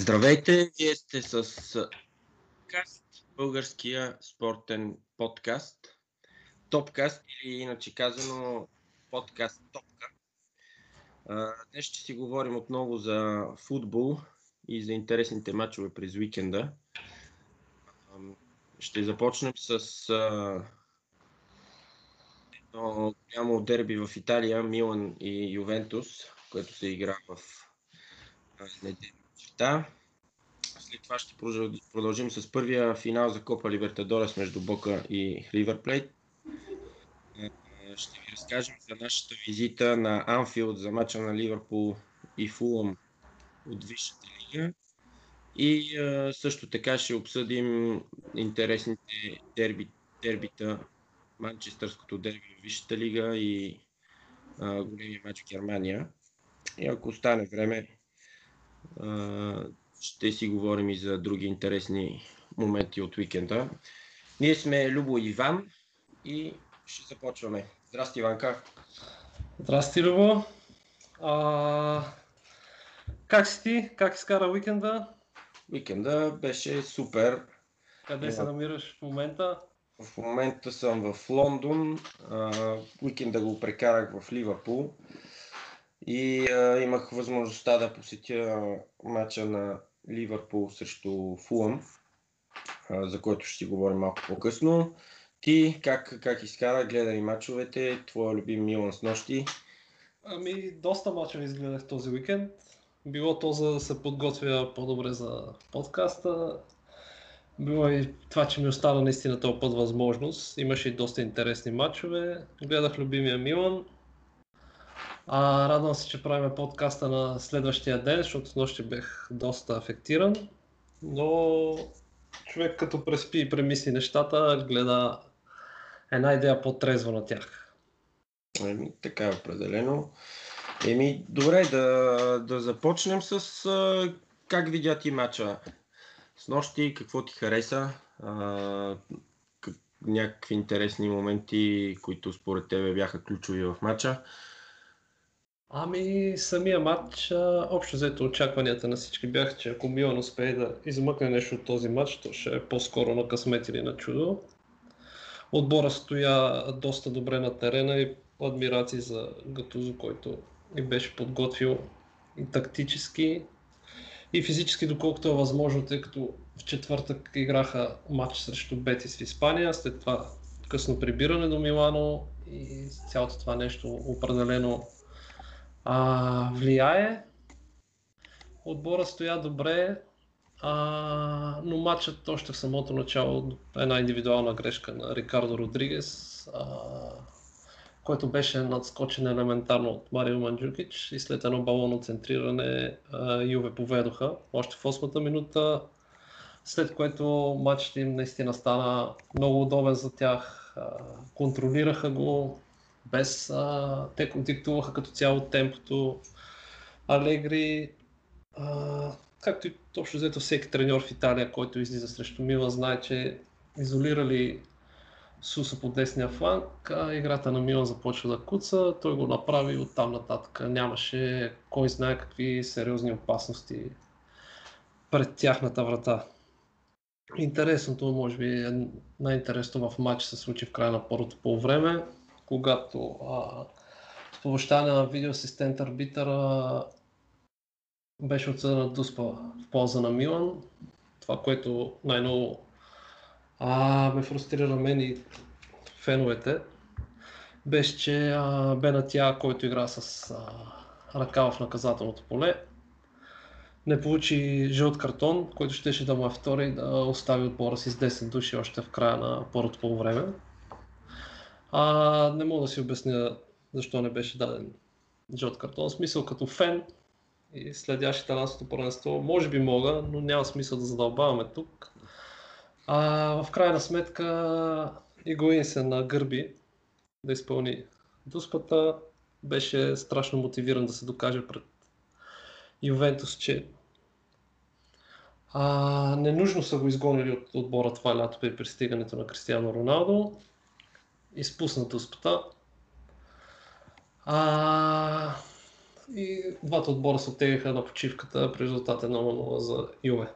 Здравейте, вие сте с каст, българския спортен подкаст, Топкаст или иначе казано подкаст Топка. Днес ще си говорим отново за футбол и за интересните матчове през уикенда. Ще започнем с едно голямо дерби в Италия, Милан и Ювентус, което се игра в неделя вечерта. След това ще продължим с първия финал за Копа Либертадорес между Бока и Ривърплейт. Ще ви разкажем за нашата визита на Анфилд за мача на Ливърпул и Фулъм от Висшата лига. И също така ще обсъдим интересните дерби, дербита, Манчестърското дерби в Висшата лига и големия матч в Германия. И ако остане време, ще си говорим и за други интересни моменти от уикенда. Ние сме Любо и Иван и ще започваме. Здрасти, Иванка. Здрасти, Любо. А, как си ти? Как изкара уикенда? Уикенда беше супер. Къде се намираш в момента? В момента съм в Лондон. А, уикенда го прекарах в Ливърпул и а, имах възможността да посетя матча на Ливърпул срещу Фулъм, а, за който ще си говорим малко по-късно. Ти как, как изкара, гледа ли мачовете, твоя любим Милан с нощи? Ами, доста мачове изгледах този уикенд. Било то за да се подготвя по-добре за подкаста. Било и това, че ми остана наистина този път възможност. Имаше и доста интересни матчове. Гледах любимия Милан, а, радвам се, че правим подкаста на следващия ден, защото нощи бех доста афектиран. Но човек като преспи и премисли нещата, гледа една идея по-трезва на тях. Еми, така е определено. Еми, добре, да, да започнем с а, как видя ти мача с нощи, какво ти хареса, а, как, някакви интересни моменти, които според тебе бяха ключови в мача. Ами, самия матч, общо взето очакванията на всички бяха, че ако Милан успее да измъкне нещо от този матч, то ще е по-скоро на късмет или на чудо. Отбора стоя доста добре на терена и адмирации за Гатузо, който и беше подготвил и тактически, и физически, доколкото е възможно, тъй като в четвъртък играха матч срещу Бетис в Испания, след това късно прибиране до Милано и цялото това нещо определено а, влияе. Отбора стоя добре, а, но матчът още в самото начало една индивидуална грешка на Рикардо Родригес, а, който беше надскочен елементарно от Марио Манджукич и след едно балонно центриране а, Юве поведоха още в 8-та минута, след което матчът им наистина стана много удобен за тях, а, контролираха го, без а, те диктуваха като цяло темпото. Алегри, а, както и общо взето всеки треньор в Италия, който излиза срещу Мила, знае, че изолирали Суса по десния фланг, а играта на Милан започва да куца, той го направи от там нататък. Нямаше кой знае какви сериозни опасности пред тяхната врата. Интересното, може би е най-интересно в матч се случи в края на първото полувреме когато а, с помощта на видеоасистент арбитъра беше отсъдена Дуспа в полза на Милан. Това, което най-ново а, ме фрустрира мен и феновете, беше, че а, Бенатия, който игра с а, ръка в наказателното поле, не получи жълт картон, който щеше да му е втори да остави отбора си с 10 души още в края на първото полувреме. А, не мога да си обясня защо не беше даден жълт картон. В смисъл като фен и следящ италянското първенство, може би мога, но няма смисъл да задълбаваме тук. А, в крайна сметка Игоин се на гърби да изпълни дуспата. Беше страшно мотивиран да се докаже пред Ювентус, че а, ненужно са го изгонили от отбора това лято при пристигането на Кристиано Роналдо изпусната успета. А, и двата отбора се оттеглиха на почивката при резултата 1-0 за Юве.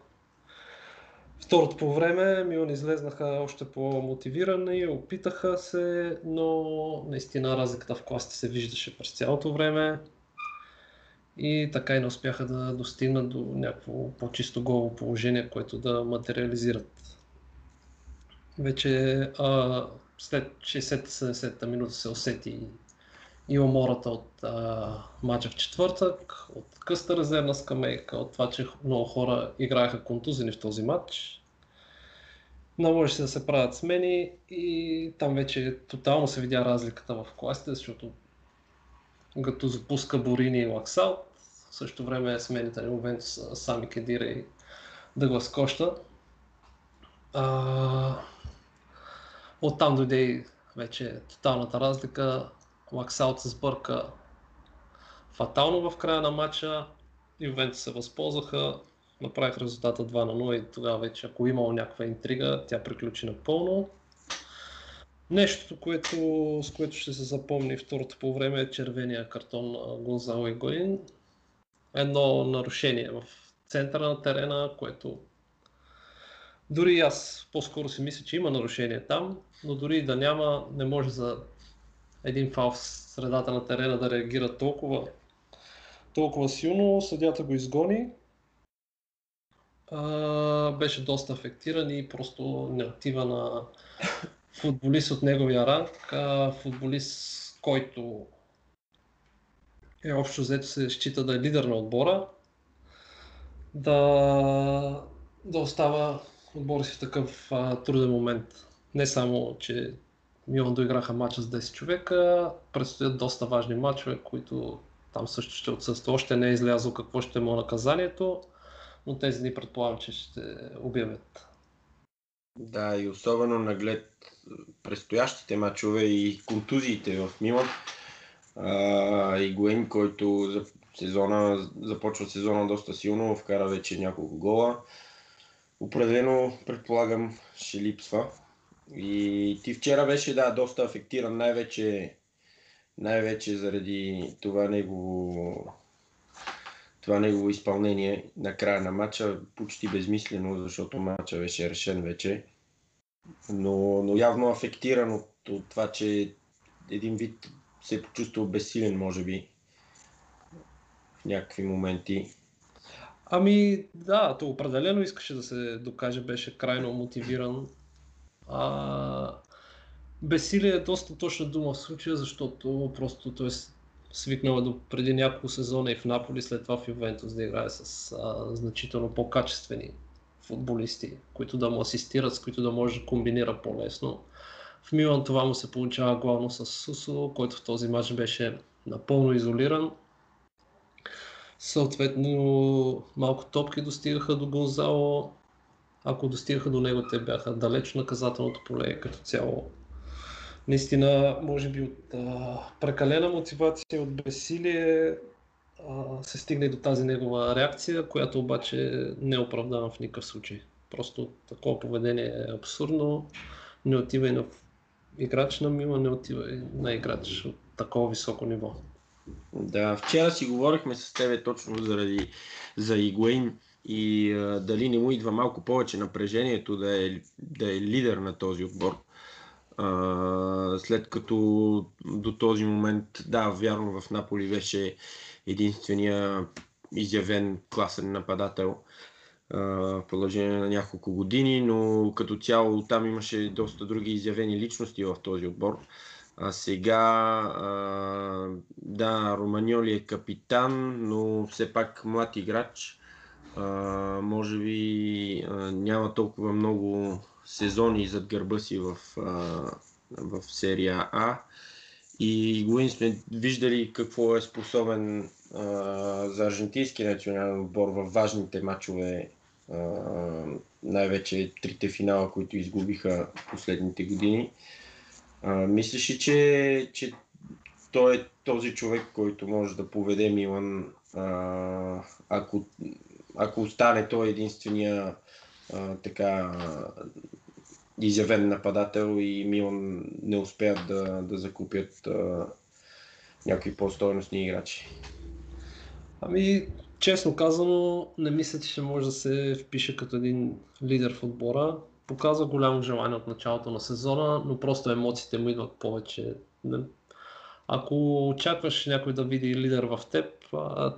Второто по време Милан излезнаха още по-мотивирани, опитаха се, но наистина разликата в класите се виждаше през цялото време и така и не успяха да достигнат до някакво по-чисто голово положение, което да материализират. Вече а, след 60-70 минута се усети и умората от а, мача в четвъртък, от къста резервна скамейка, от това, че много хора играеха контузини в този матч. Наложи се да се правят смени и там вече тотално се видя разликата в класите, защото като запуска Борини и Лаксал, в същото време смените на Ювентус Сами Кедира и Дъглас Коща. А, оттам дойде и вече тоталната разлика. Лаксаут се сбърка фатално в края на матча. Ювентус се възползваха, направих резултата 2 на 0 и тогава вече, ако имало някаква интрига, тя приключи напълно. Нещото, което, с което ще се запомни второто по време е червения картон на Гонзало Игоин. Едно нарушение в центъра на терена, което дори аз по-скоро си мисля, че има нарушение там, но дори и да няма, не може за един фал в средата на терена да реагира толкова, толкова силно. Съдята го изгони. А, беше доста афектиран и просто не отива на футболист от неговия ранг, а футболист, който е общо взето се счита да е лидер на отбора, да, да остава отбора си в такъв а, труден момент. Не само, че Милан доиграха матча с 10 човека, предстоят доста важни матчове, които там също ще отсъства. Още не е излязло какво ще е му наказанието, но тези дни предполагам, че ще обявят. Да, и особено наглед предстоящите матчове и контузиите в Милан. И Гуен, който за сезона, започва сезона доста силно, вкара вече няколко гола. Определено, предполагам, ще липсва. И ти вчера беше, да, доста афектиран, най-вече, най-вече заради това негово, това негово изпълнение на края на матча, почти безмислено, защото матча беше решен вече. Но, но явно афектиран от, от това, че един вид се е почувствал безсилен, може би, в някакви моменти. Ами да, то определено искаше да се докаже, беше крайно мотивиран а, безсилие е доста точна дума в случая, защото просто той е свикнал до преди няколко сезона и в Наполи, след това в Ювентус да играе с а, значително по-качествени футболисти, които да му асистират, с които да може да комбинира по-лесно. В Милан това му се получава главно с Сусо, който в този матч беше напълно изолиран. Съответно, малко топки достигаха до Гонзало, ако достигаха до него, те бяха далеч наказателното поле като цяло. Наистина, може би от а, прекалена мотивация, от безсилие а, се стигне до тази негова реакция, която обаче не е оправдана в никакъв случай. Просто такова поведение е абсурдно, не отива и на играч на Мила, не отива и на играч от такова високо ниво. Да, вчера си говорихме с тебе точно заради за Игуейн и а, дали не му идва малко повече напрежението да е, да е лидер на този отбор. А, след като до този момент, да, вярно в Наполи беше единствения изявен класен нападател в продължение на няколко години, но като цяло там имаше доста други изявени личности в този отбор. А сега, а, да, Романьоли е капитан, но все пак млад играч а, може би а, няма толкова много сезони зад гърба си в, а, в серия А. И Гуин сме виждали какво е способен а, за аржентински национален отбор в важните матчове, а, най-вече трите финала, които изгубиха последните години. Мислиш ли, че, че той е този човек, който може да поведе Милан, а, ако ако остане той единствения а, така изявен нападател и Милан не успеят да, да закупят а, някакви по-стойностни играчи. Ами, честно казано, не мисля, че ще може да се впише като един лидер в отбора. Показва голямо желание от началото на сезона, но просто емоциите му идват повече. Ако очакваш някой да види лидер в теб,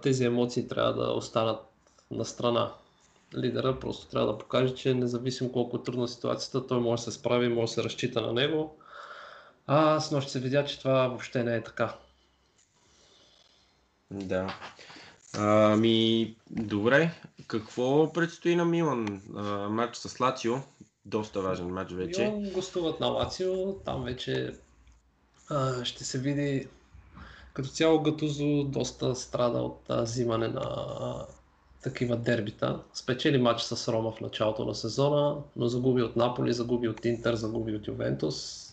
тези емоции трябва да останат на страна. Лидера просто трябва да покаже, че независимо колко е трудна ситуацията, той може да се справи, може да се разчита на него. А с нощ се видя, че това въобще не е така. Да. Ами, добре. Какво предстои на Милан? А, матч с Лацио. Доста важен матч вече. Милан гостуват на Лацио. Там вече а, ще се види като цяло Гатузо доста страда от а, взимане на а, такива дербита. Спечели матч с Рома в началото на сезона, но загуби от Наполи, загуби от Интер, загуби от Ювентус.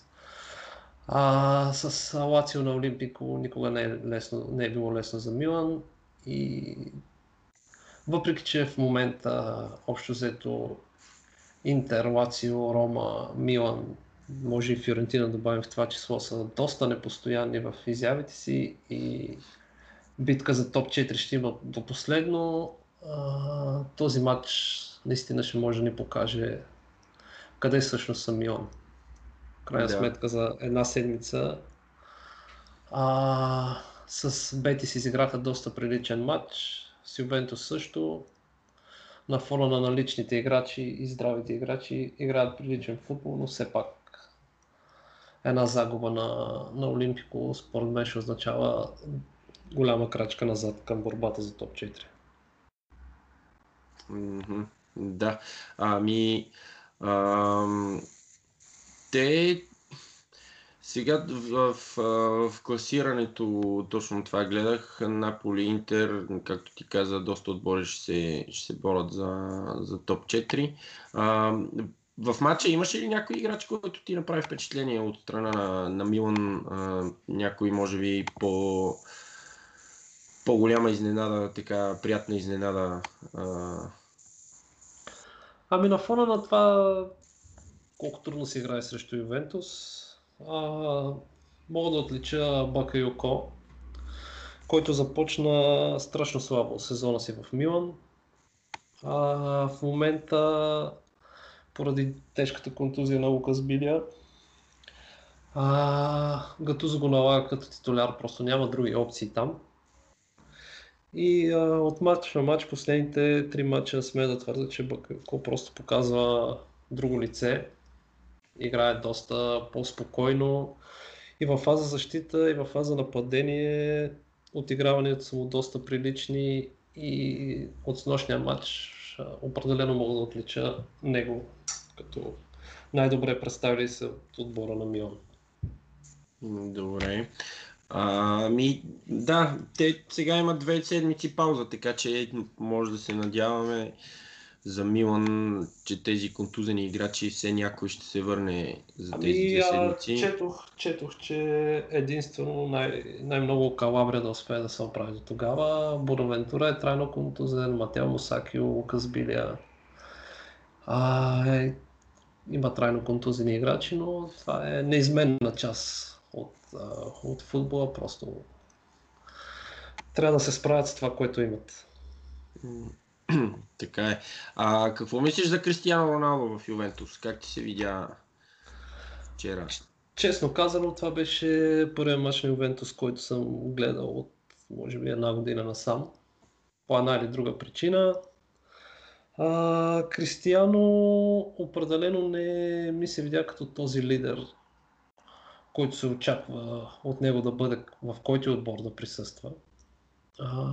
А с Лацио на Олимпико никога не е, лесно, не е било лесно за Милан. И въпреки, че в момента общо взето Интер, Лацио, Рома, Милан, може и Фиорентина да добавим в това число, са доста непостоянни в изявите си и битка за топ 4 ще има до последно. А, този матч наистина ще може да ни покаже къде всъщност са Милан. Крайна да. сметка за една седмица. А, с Бети си изиграха доста приличен матч. С Ювентус също. На фона на наличните играчи и здравите играчи играят приличен футбол, но все пак една загуба на, на Олимпико според мен ще означава голяма крачка назад към борбата за топ 4. Mm-hmm. Да. Ами, ам, те сега в, в, в класирането точно това гледах. Наполи, Интер, както ти каза, доста отбори ще се, ще се борят за, за топ 4. А, в матча имаше ли някой играч, който ти направи впечатление от страна на, на Милан? А, някой, може би, по, по-голяма изненада, така приятна изненада? А... Ами на фона на това, колко трудно се играе срещу Ювентус, а, мога да отлича Бакайоко, който започна страшно слабо сезона си в Милан. А, в момента, поради тежката контузия на Лукас Билия, а, Гатузо го налага като титуляр, просто няма други опции там. И а, от матч на матч, последните три матча сме да твърда, че Бакайоко просто показва друго лице играе доста по-спокойно и във фаза защита, и във фаза нападение. Отиграванията са му доста прилични и от снощния матч определено мога да отлича него като най-добре представили се от отбора на Мион. Добре. Ами, да, те сега имат две седмици пауза, така че може да се надяваме за Милан, че тези контузени играчи все някой ще се върне за тези ами, две седмици? Четох, четох, че единствено най- най-много Калабрия да успее да се оправи до тогава. Бонавентура е трайно контузен, Матео Мусакио, Лукас Билия. А, е, има трайно контузени играчи, но това е неизменна част от, от футбола. Просто трябва да се справят с това, което имат. така е. А какво мислиш за Кристиано Роналдо в Ювентус? Как ти се видя вчера? Честно казано, това беше първият мач на Ювентус, който съм гледал от може би една година насам. По една или друга причина. А, Кристиано определено не ми се видя като този лидер, който се очаква от него да бъде в който отбор да присъства а,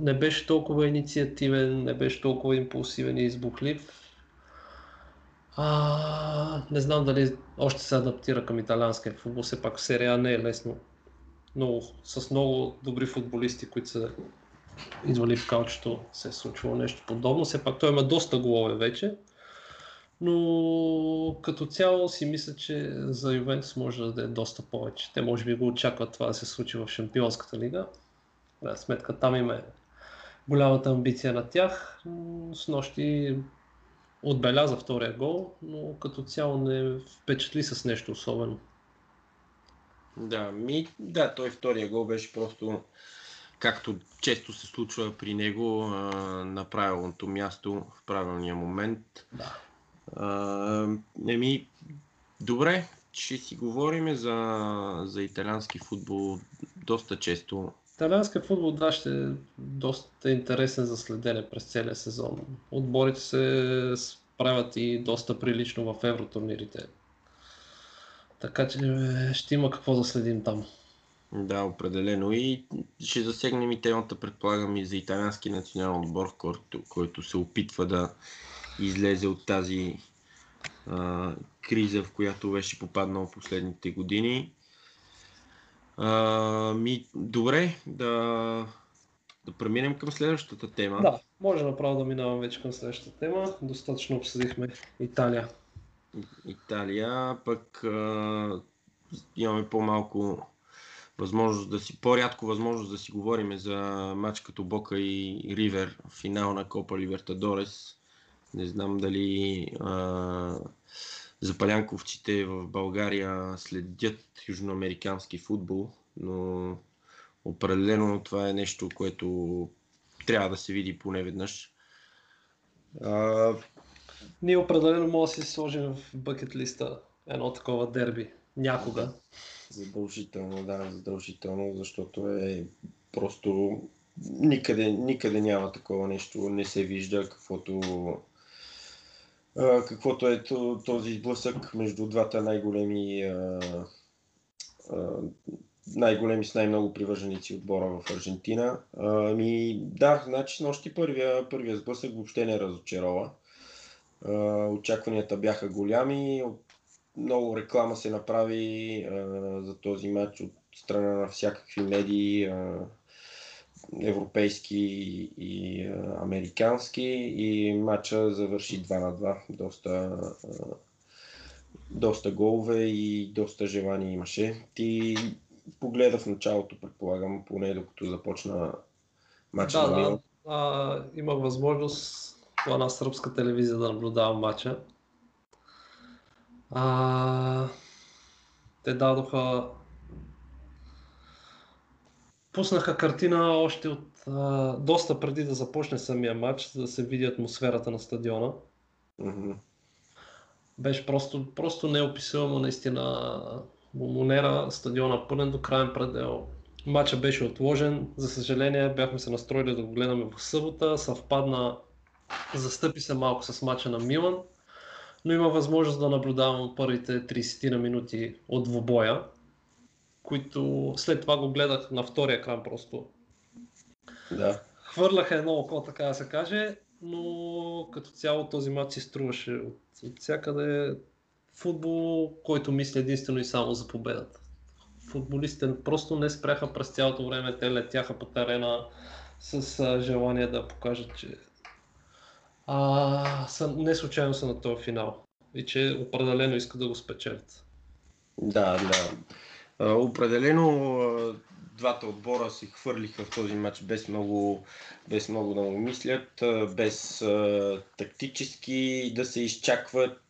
не беше толкова инициативен, не беше толкова импулсивен и избухлив. А, не знам дали още се адаптира към италианския футбол, все пак серия не е лесно. Но с много добри футболисти, които са идвали в калчето, се е случвало нещо подобно. Все пак той има доста голове вече. Но като цяло си мисля, че за Ювентус може да даде доста повече. Те може би го очакват това да се случи в Шампионската лига крайна сметка там има голямата амбиция на тях. С нощи отбеляза втория гол, но като цяло не впечатли с нещо особено. Да, ми, да, той втория гол беше просто както често се случва при него, на правилното място в правилния момент. Да. А, еми, добре, ще си говорим за, за италиански футбол доста често. Италианският футбол, да, ще е доста интересен за следене през целия сезон. Отборите се справят и доста прилично в евротурнирите. Така че е, ще има какво да следим там. Да, определено. И ще засегнем и темата, предполагам, и за италиански национален отбор, който, който се опитва да излезе от тази а, криза, в която беше попаднал последните години. А, ми, добре, да, да преминем към следващата тема. Да, може направо да минавам вече към следващата тема. Достатъчно обсъдихме Италия. Италия, пък а, имаме по-малко възможност да си, по-рядко възможност да си говорим за матч като Бока и Ривер, финал на Копа Ливертадорес. Не знам дали а, запалянковците в България следят южноамерикански футбол, но определено това е нещо, което трябва да се види поне веднъж. А, Ние определено може да си сложим в бъкет листа едно такова дерби. Някога. Задължително, да, задължително, защото е просто никъде, никъде няма такова нещо, не се вижда каквото, каквото е този сблъсък между двата най-големи най-големи с най-много привърженици отбора в Аржентина. Ами, да, значи нощи първия, първия сблъсък въобще не разочарова. Очакванията бяха голями, много реклама се направи за този матч от страна на всякакви медии, европейски и а, американски и матча завърши 2 на 2. Доста, а, доста голове и доста желание имаше. Ти погледа в началото, предполагам, поне докато започна матча Да, на да. А, имах възможност по една сръбска телевизия да наблюдавам матча. А, те дадоха пуснаха картина още от а, доста преди да започне самия матч, за да се види атмосферата на стадиона. Мгм. Беше просто, просто неописуемо наистина Монера, стадиона пълен до крайен предел. Матча беше отложен, за съжаление бяхме се настроили да го гледаме в събота, съвпадна, застъпи се малко с матча на Милан, но има възможност да наблюдавам първите 30 на минути от двобоя, които след това го гледах на втория екран просто. Да. Хвърляха едно око, така да се каже, но като цяло този матч си струваше от, от всякъде футбол, който мисли единствено и само за победата. Футболистите просто не спряха през цялото време, те летяха по терена с а, желание да покажат, че а, са, не случайно са на този финал и че определено искат да го спечелят. Да, да. Определено двата отбора се хвърлиха в този матч без много, без много да му мислят, без тактически да се изчакват,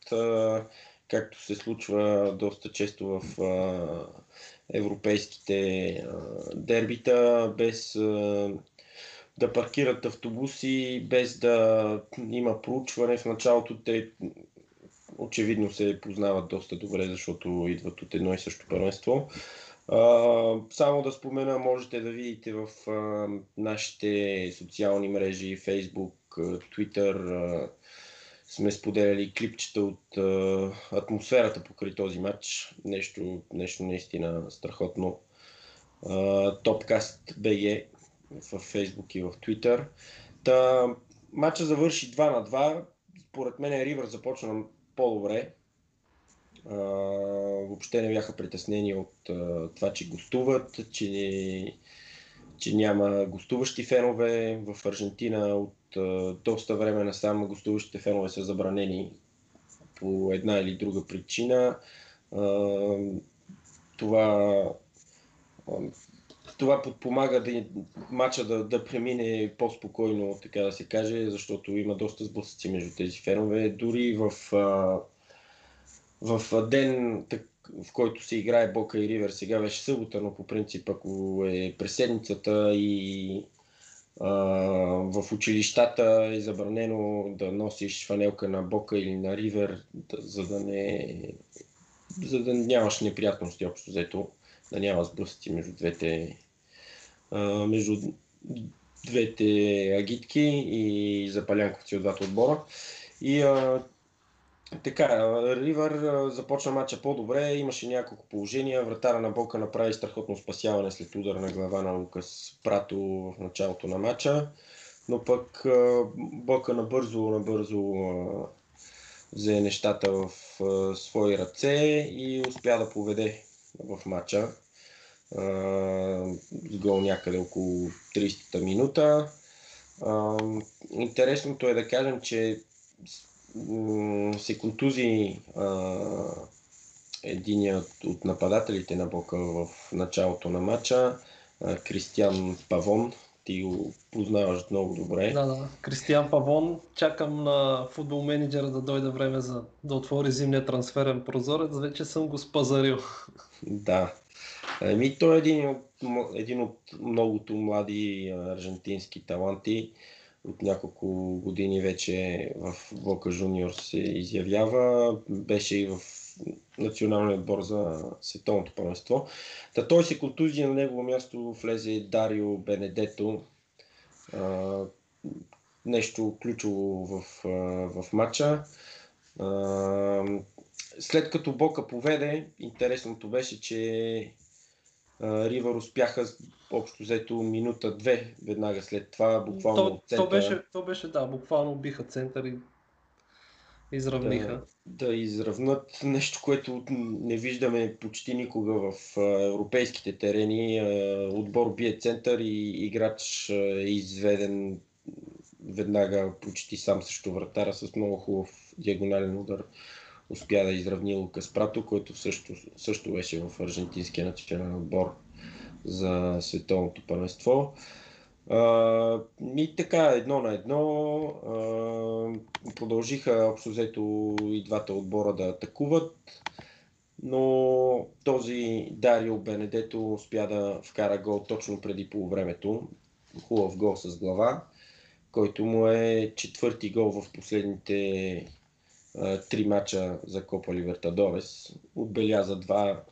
както се случва доста често в европейските дербита, без да паркират автобуси, без да има проучване. В началото те очевидно се познават доста добре, защото идват от едно и също първенство. Само да спомена, можете да видите в нашите социални мрежи, Facebook, Twitter, а, сме споделяли клипчета от атмосферата покрай този матч. Нещо, нещо наистина страхотно. Topcast BG в Facebook и в Twitter. Та, матча завърши 2 на 2. Според мен Ривър започна по-добре. А, въобще не бяха притеснени от а, това, че гостуват, че, че няма гостуващи фенове. В Аржентина от а, доста време насам гостуващите фенове са забранени по една или друга причина. А, това, това подпомага да, матча да, да премине по-спокойно, така да се каже, защото има доста сблъсъци между тези фенове. Дори в, в ден, в който се играе Бока и Ривер, сега беше събота, но по принцип ако е през седмицата и в училищата е забранено да носиш фанелка на Бока или на Ривер, за да не за да нямаш неприятности общо взето, да няма сблъсъци между двете между двете агитки и запалянковци от двата отбора. И а, така, Ривър започна матча по-добре, имаше няколко положения. Вратара на Бока направи страхотно спасяване след удар на глава на Лукас Прато в началото на матча. Но пък Бока набързо, набързо взе нещата в свои ръце и успя да поведе в матча. С гол някъде около 30-та минута. Интересното е да кажем, че се контузи един от нападателите на Бока в началото на матча, Кристиан Павон. Ти го познаваш много добре. Да, да. Кристиан Павон. Чакам на футбол менеджера да дойде време за да отвори зимния трансферен прозорец. Вече съм го спазарил. Да. Еми, той е един от, един от многото млади аржентински таланти от няколко години вече в Бока Жуниор се изявява. Беше и в националния отбор за световното първенство. Та той се контузи на негово място влезе Дарио Бенедето. А, нещо ключово в, в матча. А, след като Бока поведе, интересното беше, че Ривър успяха общо взето минута-две веднага след това, буквално то, от центъра. То беше, то беше, да, буквално биха център и изравниха. Да, да изравнат нещо, което не виждаме почти никога в европейските терени. Отбор бие център и играч е изведен веднага почти сам срещу вратара с много хубав диагонален удар успя да изравни Лукас Прато, който също, също беше в аржентинския национален отбор за световното първенство. И така, едно на едно, uh, продължиха общо взето и двата отбора да атакуват, но този Дарио Бенедето успя да вкара гол точно преди полувремето. Хубав гол с глава, който му е четвърти гол в последните три мача за Копа Ливертадорес. Отбеляза два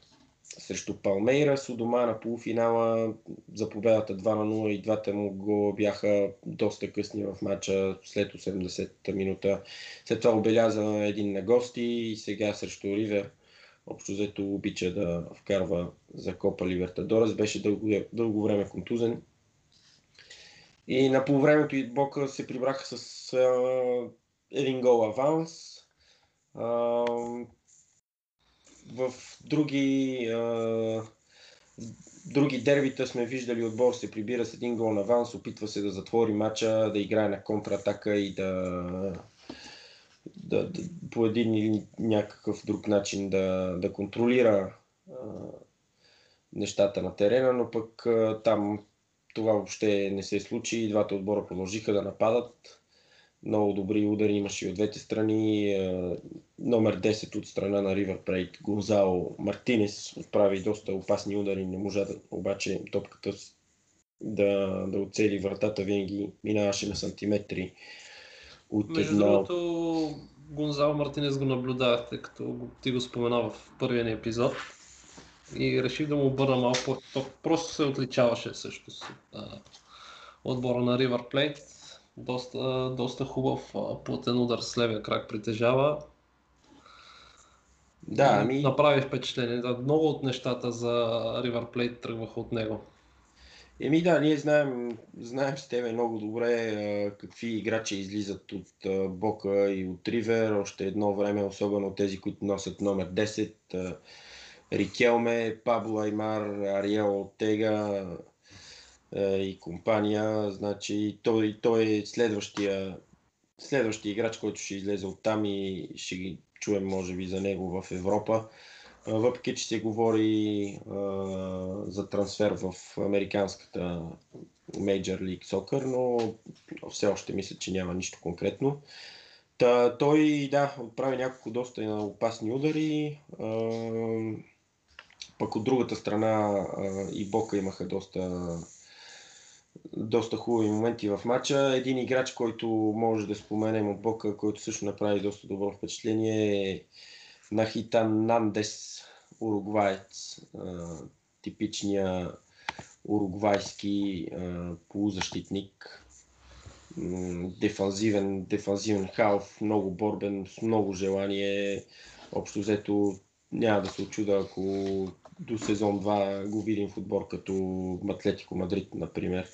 срещу Палмейра, Судома на полуфинала за победата 2 на 0 и двата му го бяха доста късни в матча след 80-та минута. След това обеляза един на гости и сега срещу Ривер общо взето обича да вкарва за Копа Ливертадорес. Беше дълго, дълго време контузен. И на полувремето и Бока се прибраха с а, един гол аванс в други, в други дербита сме виждали отбор се прибира с един гол на аванс, опитва се да затвори матча, да играе на контратака и да, да, да по един или някакъв друг начин да, да контролира а, нещата на терена, но пък а, там това въобще не се случи. И двата отбора продължиха да нападат много добри удари имаше и от двете страни. Е, номер 10 от страна на Ривър Плейт, Гонзао Мартинес, отправи доста опасни удари, не можа да, обаче топката да, да оцели вратата, винаги минаваше на сантиметри от Между една... другото, Гонзао Мартинес го наблюдавах, тъй като ти го спомена в първия епизод и реших да му обърна малко. Просто се отличаваше също с отбора на Ривър Плейт доста, доста хубав плътен удар с левия крак притежава. Да, ами... Направи впечатление. Да, много от нещата за River Plate тръгваха от него. Еми да, ние знаем, знаем с тебе много добре какви играчи излизат от Бока и от Ривер. Още едно време, особено тези, които носят номер 10. Рикелме, Пабло Аймар, Ариел Тега, и компания. Значи той, той е следващия, следващия играч, който ще излезе от там и ще ги чуем може би за него в Европа. Въпреки, че се говори а, за трансфер в американската Major League Soccer, но все още мисля, че няма нищо конкретно. Та, той, да, отправи няколко доста опасни удари. А, пък от другата страна а, и Бока имаха доста, доста хубави моменти в матча. Един играч, който може да споменем от Бока, който също направи доста добро впечатление е Нахитан Нандес, уругваец. Типичния уругвайски полузащитник дефанзивен, дефанзивен халф, много борбен, с много желание. Общо взето няма да се очуда, ако до сезон 2 го видим в отбор като Атлетико Мадрид, например.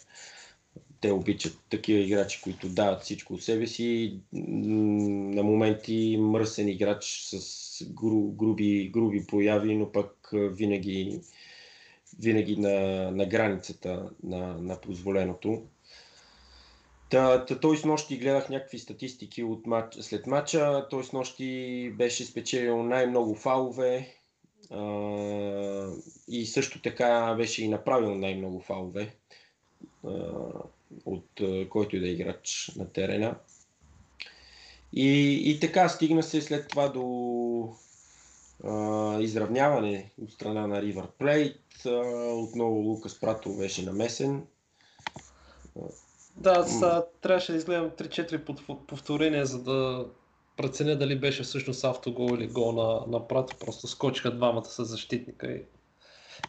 Те обичат такива играчи, които дават всичко от себе си. На моменти мръсен играч с груби, груби прояви, но пък винаги, винаги на, на границата на, на позволеното. Та, та, той с нощи гледах някакви статистики от матч, след матча. Той с нощи беше спечелил най-много фалове а, и също така беше и направил най-много фалове а, от който и да е играч на терена. И, и така стигна се след това до а, изравняване от страна на River Plate. А, отново Лукас Прато беше намесен. Да, аз трябваше да изгледам 3-4 повторения, за да преценя дали беше всъщност автогол или гол на, на Прато. Просто скочиха двамата с защитника и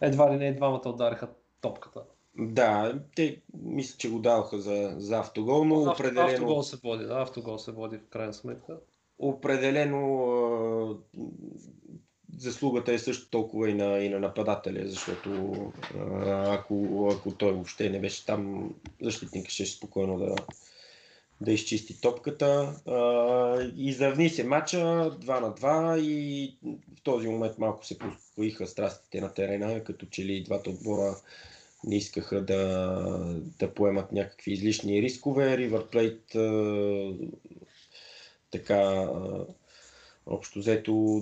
едва ли не двамата удариха топката. Да, те мисля, че го даваха за, за автогол, но Авто, определено... Автогол се води, да, автогол се води в крайна сметка. Определено заслугата е също толкова и на, и на нападателя, защото ако, ако той въобще не беше там, защитника ще спокойно да, да изчисти топката. Изравни се матча 2 на 2 и в този момент малко се поиха страстите на терена, като че ли двата отбора не искаха да, да поемат някакви излишни рискове. River Plate така общо взето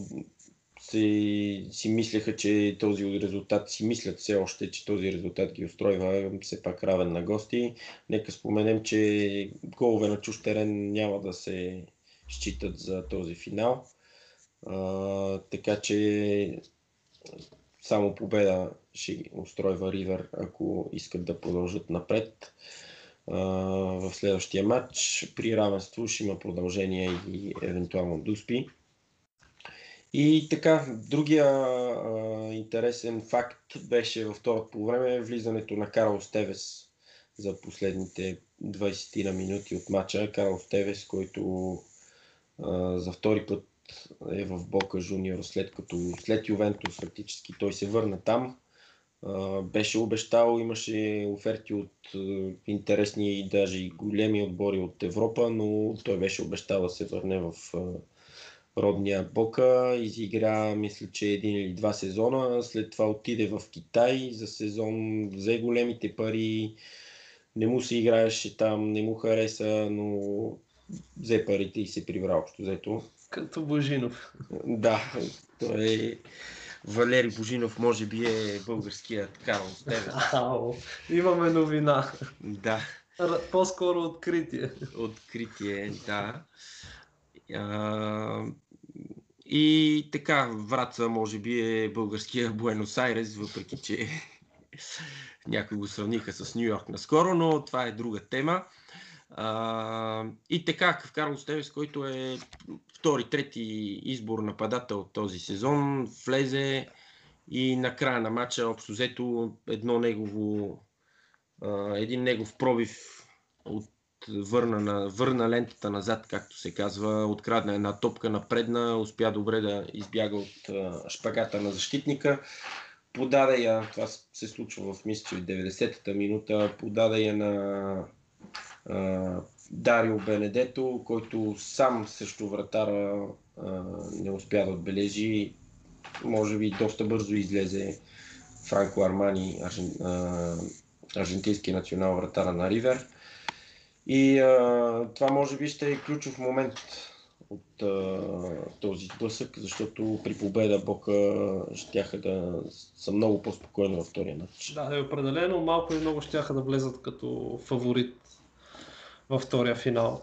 си, си мислеха, че този резултат, си мислят все още, че този резултат ги устройва все пак равен на гости. Нека споменем, че голове на чуж терен няма да се считат за този финал. А, така че само победа ще устройва Ривер, ако искат да продължат напред. В следващия матч при равенство ще има продължение и евентуално дуспи. И така, другия а, интересен факт беше във второто по време влизането на Карл Стевес за последните 20 на минути от матча. Карл Стевес, който а, за втори път е в Бока Жуниор, след като след Ювентус фактически той се върна там. А, беше обещал, имаше оферти от а, интересни и даже и големи отбори от Европа, но той беше обещал да се върне в а, родния Бока, изигра мисля, че един или два сезона, след това отиде в Китай за сезон, взе големите пари, не му се играеше там, не му хареса, но взе парите и се прибра общо взето. Като Божинов. Да, той е... Валери Божинов може би е българският Карл Стевен. Имаме новина. Да. По-скоро откритие. Откритие, да. И така, Враца може би е българския Буенос Айрес, въпреки че някои го сравниха с Нью Йорк наскоро, но това е друга тема. А, и така, в Карлос Тевес, който е втори, трети избор нападател този сезон, влезе и на края на матча, общо взето, едно негово, а, един негов пробив от върна, на, върна лентата назад, както се казва, открадна една топка напредна, успя добре да избяга от а, шпагата на защитника. Подаде я, това се случва в мисля, в 90-та минута, подаде я на а, Дарио Бенедето, който сам също вратара а, не успя да отбележи. Може би доста бързо излезе Франко Армани, аржен, а, аржентински национал вратара на Ривер. И а, това може би ще е ключов момент от а, този сблъсък, защото при победа Бока щяха да са много по-спокойни във втория матч. Да, е определено малко и много щяха да влезат като фаворит във втория финал.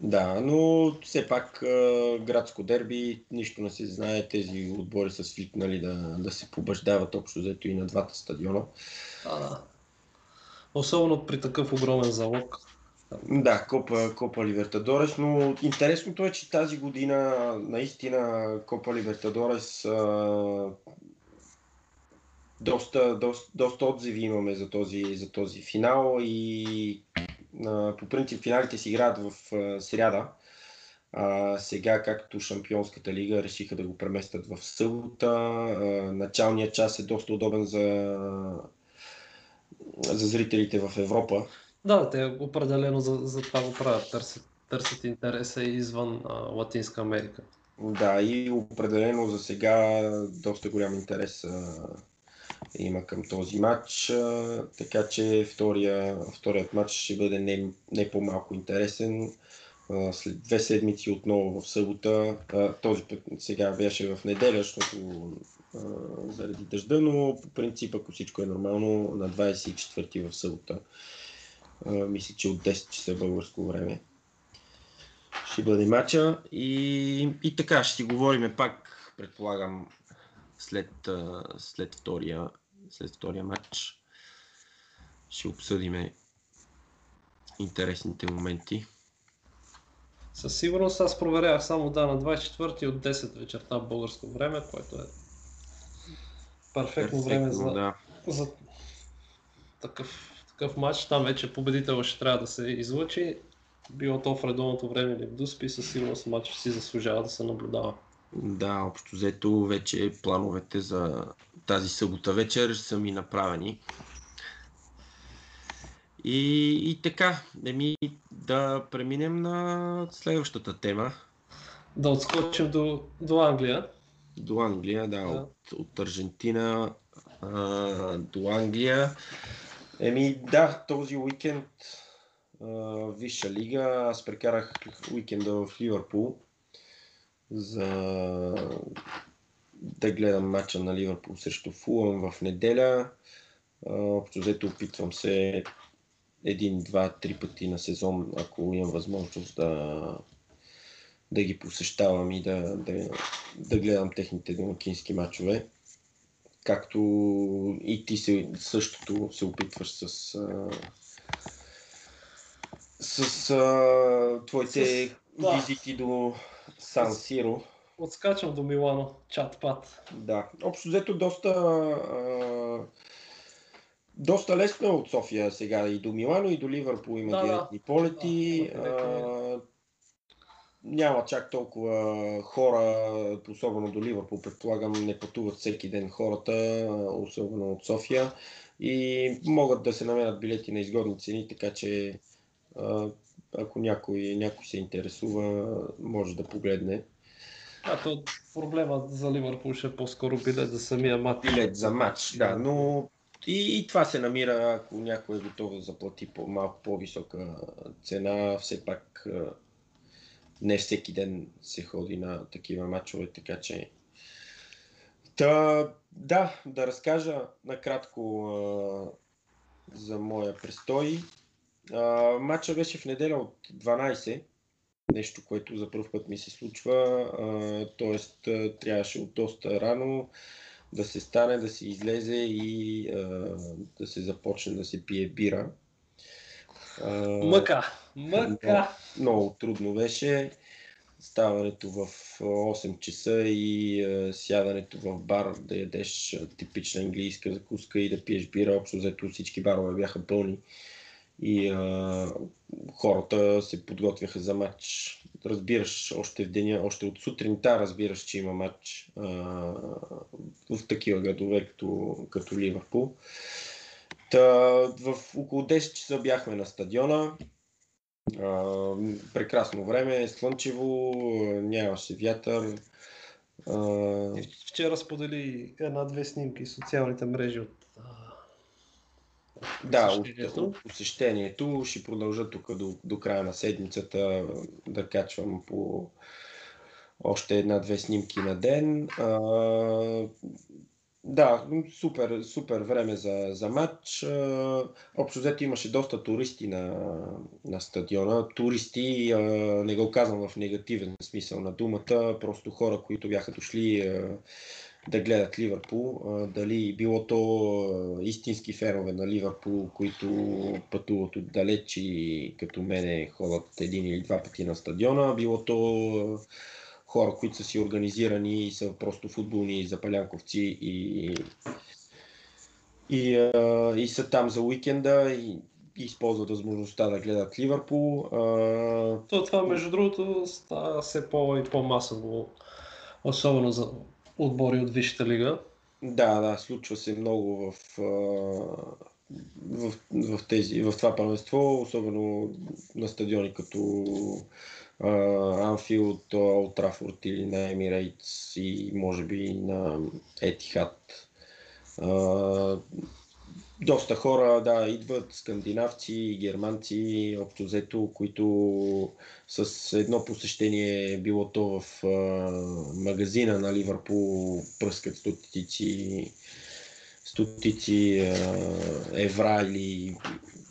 Да, но все пак градско дерби, нищо не се знае, тези отбори са свикнали да, да се побеждават общо взето и на двата стадиона. А, да. Особено при такъв огромен залог. Да, Копа, Копа Либертадорес, но интересното е, че тази година наистина Копа Либертадорес доста, доста, доста отзиви имаме за този, за този финал и а, по принцип финалите си играят в а, сряда. А, сега, както Шампионската лига решиха да го преместят в събота, а, началният час е доста удобен за, за зрителите в Европа. Да, те определено за, за това го правят. Търсят, търсят интереса извън а, Латинска Америка. Да, и определено за сега доста голям интерес а, има към този матч, а, така че втория, вторият матч ще бъде не, не по-малко интересен. А, след две седмици отново в събота. А, този път сега беше в неделя, защото а, заради дъжда, но по принцип, ако всичко е нормално, на 24 в събота. А, мисля, че от 10 часа българско време ще бъде матча. И, и така, ще си говорим пак, предполагам, след, след, втория, след втория матч. Ще обсъдиме интересните моменти. Със сигурност аз проверях само да на 24 от 10 вечерта българско време, което е перфектно, време за, да. за такъв, такъв матч. Там вече победител ще трябва да се излъчи. Било то в редовното време или в Дуспи, със сигурност матч си заслужава да се наблюдава. Да, общо взето вече плановете за тази събота вечер са ми направени. И, и така, еми да преминем на следващата тема. Да отскочим до, до Англия. До Англия, да, да. От, от Аржентина а, до Англия. Еми да, този уикенд а, Висша лига, аз прекарах уикенда в Ливърпул за да гледам матча на Ливърпул срещу Фулъм в неделя. Общо взето опитвам се един, два, три пъти на сезон, ако имам възможност да, да ги посещавам и да, да, да гледам техните домакински матчове. Както и ти се, същото се опитваш с, с, с твоите да. визити до Сан Сиро. Отскачам до Милано, чат-пат. Да, общо взето доста, а, доста лесно е от София сега и до Милано и до Ливърпул има да, директни полети. Да, а, няма чак толкова хора, особено до Ливърпул, предполагам не пътуват всеки ден хората, особено от София и могат да се намерят билети на изгодни цени, така че ако някой, някой се интересува, може да погледне. А то проблема за Ливърпул ще е по-скоро билет за самия матч. Билет за матч, да, но и, и това се намира, ако някой е готов да заплати по, малко по-висока цена, все пак не всеки ден се ходи на такива матчове, така че Та, да, да разкажа накратко а, за моя престой. А, матча беше в неделя от 12, нещо, което за първ път ми се случва, т.е. трябваше от доста рано да се стане, да се излезе и а, да се започне да се пие бира. А, мъка, мъка! Много, много трудно беше ставането в 8 часа и а, сядането в бар да ядеш типична английска закуска и да пиеш бира. Общо взето всички барове бяха пълни и а, хората се подготвяха за матч. Разбираш още в деня, още от сутринта разбираш, че има матч а, в такива градове като, като Ливърпул. Та, в около 10 часа бяхме на стадиона. А, прекрасно време, слънчево, нямаше вятър. А... Вчера сподели една-две снимки в социалните мрежи от да, от, от посещението ще продължа тук до, до края на седмицата да качвам по още една-две снимки на ден. А, Да, супер, супер време за, за матч. Общо взето имаше доста туристи на, на стадиона. Туристи, не го казвам в негативен смисъл на думата, просто хора, които бяха дошли да гледат Ливърпул. Дали било то истински фенове на Ливърпул, които пътуват отдалеч и като мене ходят един или два пъти на стадиона, било то хора, които са си организирани и са просто футболни запалянковци и, и, а, и са там за уикенда и, и използват възможността да гледат Ливърпул. А... То, това, между другото, става все по- и по-масово, особено за отбори от Висшата лига. Да, да, случва се много в, в, в, тези, в това първенство, особено на стадиони като Анфилд, Олд Трафорд или на Емирейтс и може би на Етихат. Доста хора, да, идват скандинавци, германци, общо взето, които с едно посещение, било то в магазина на Ливърпул, пръскат стотици, стотици евра или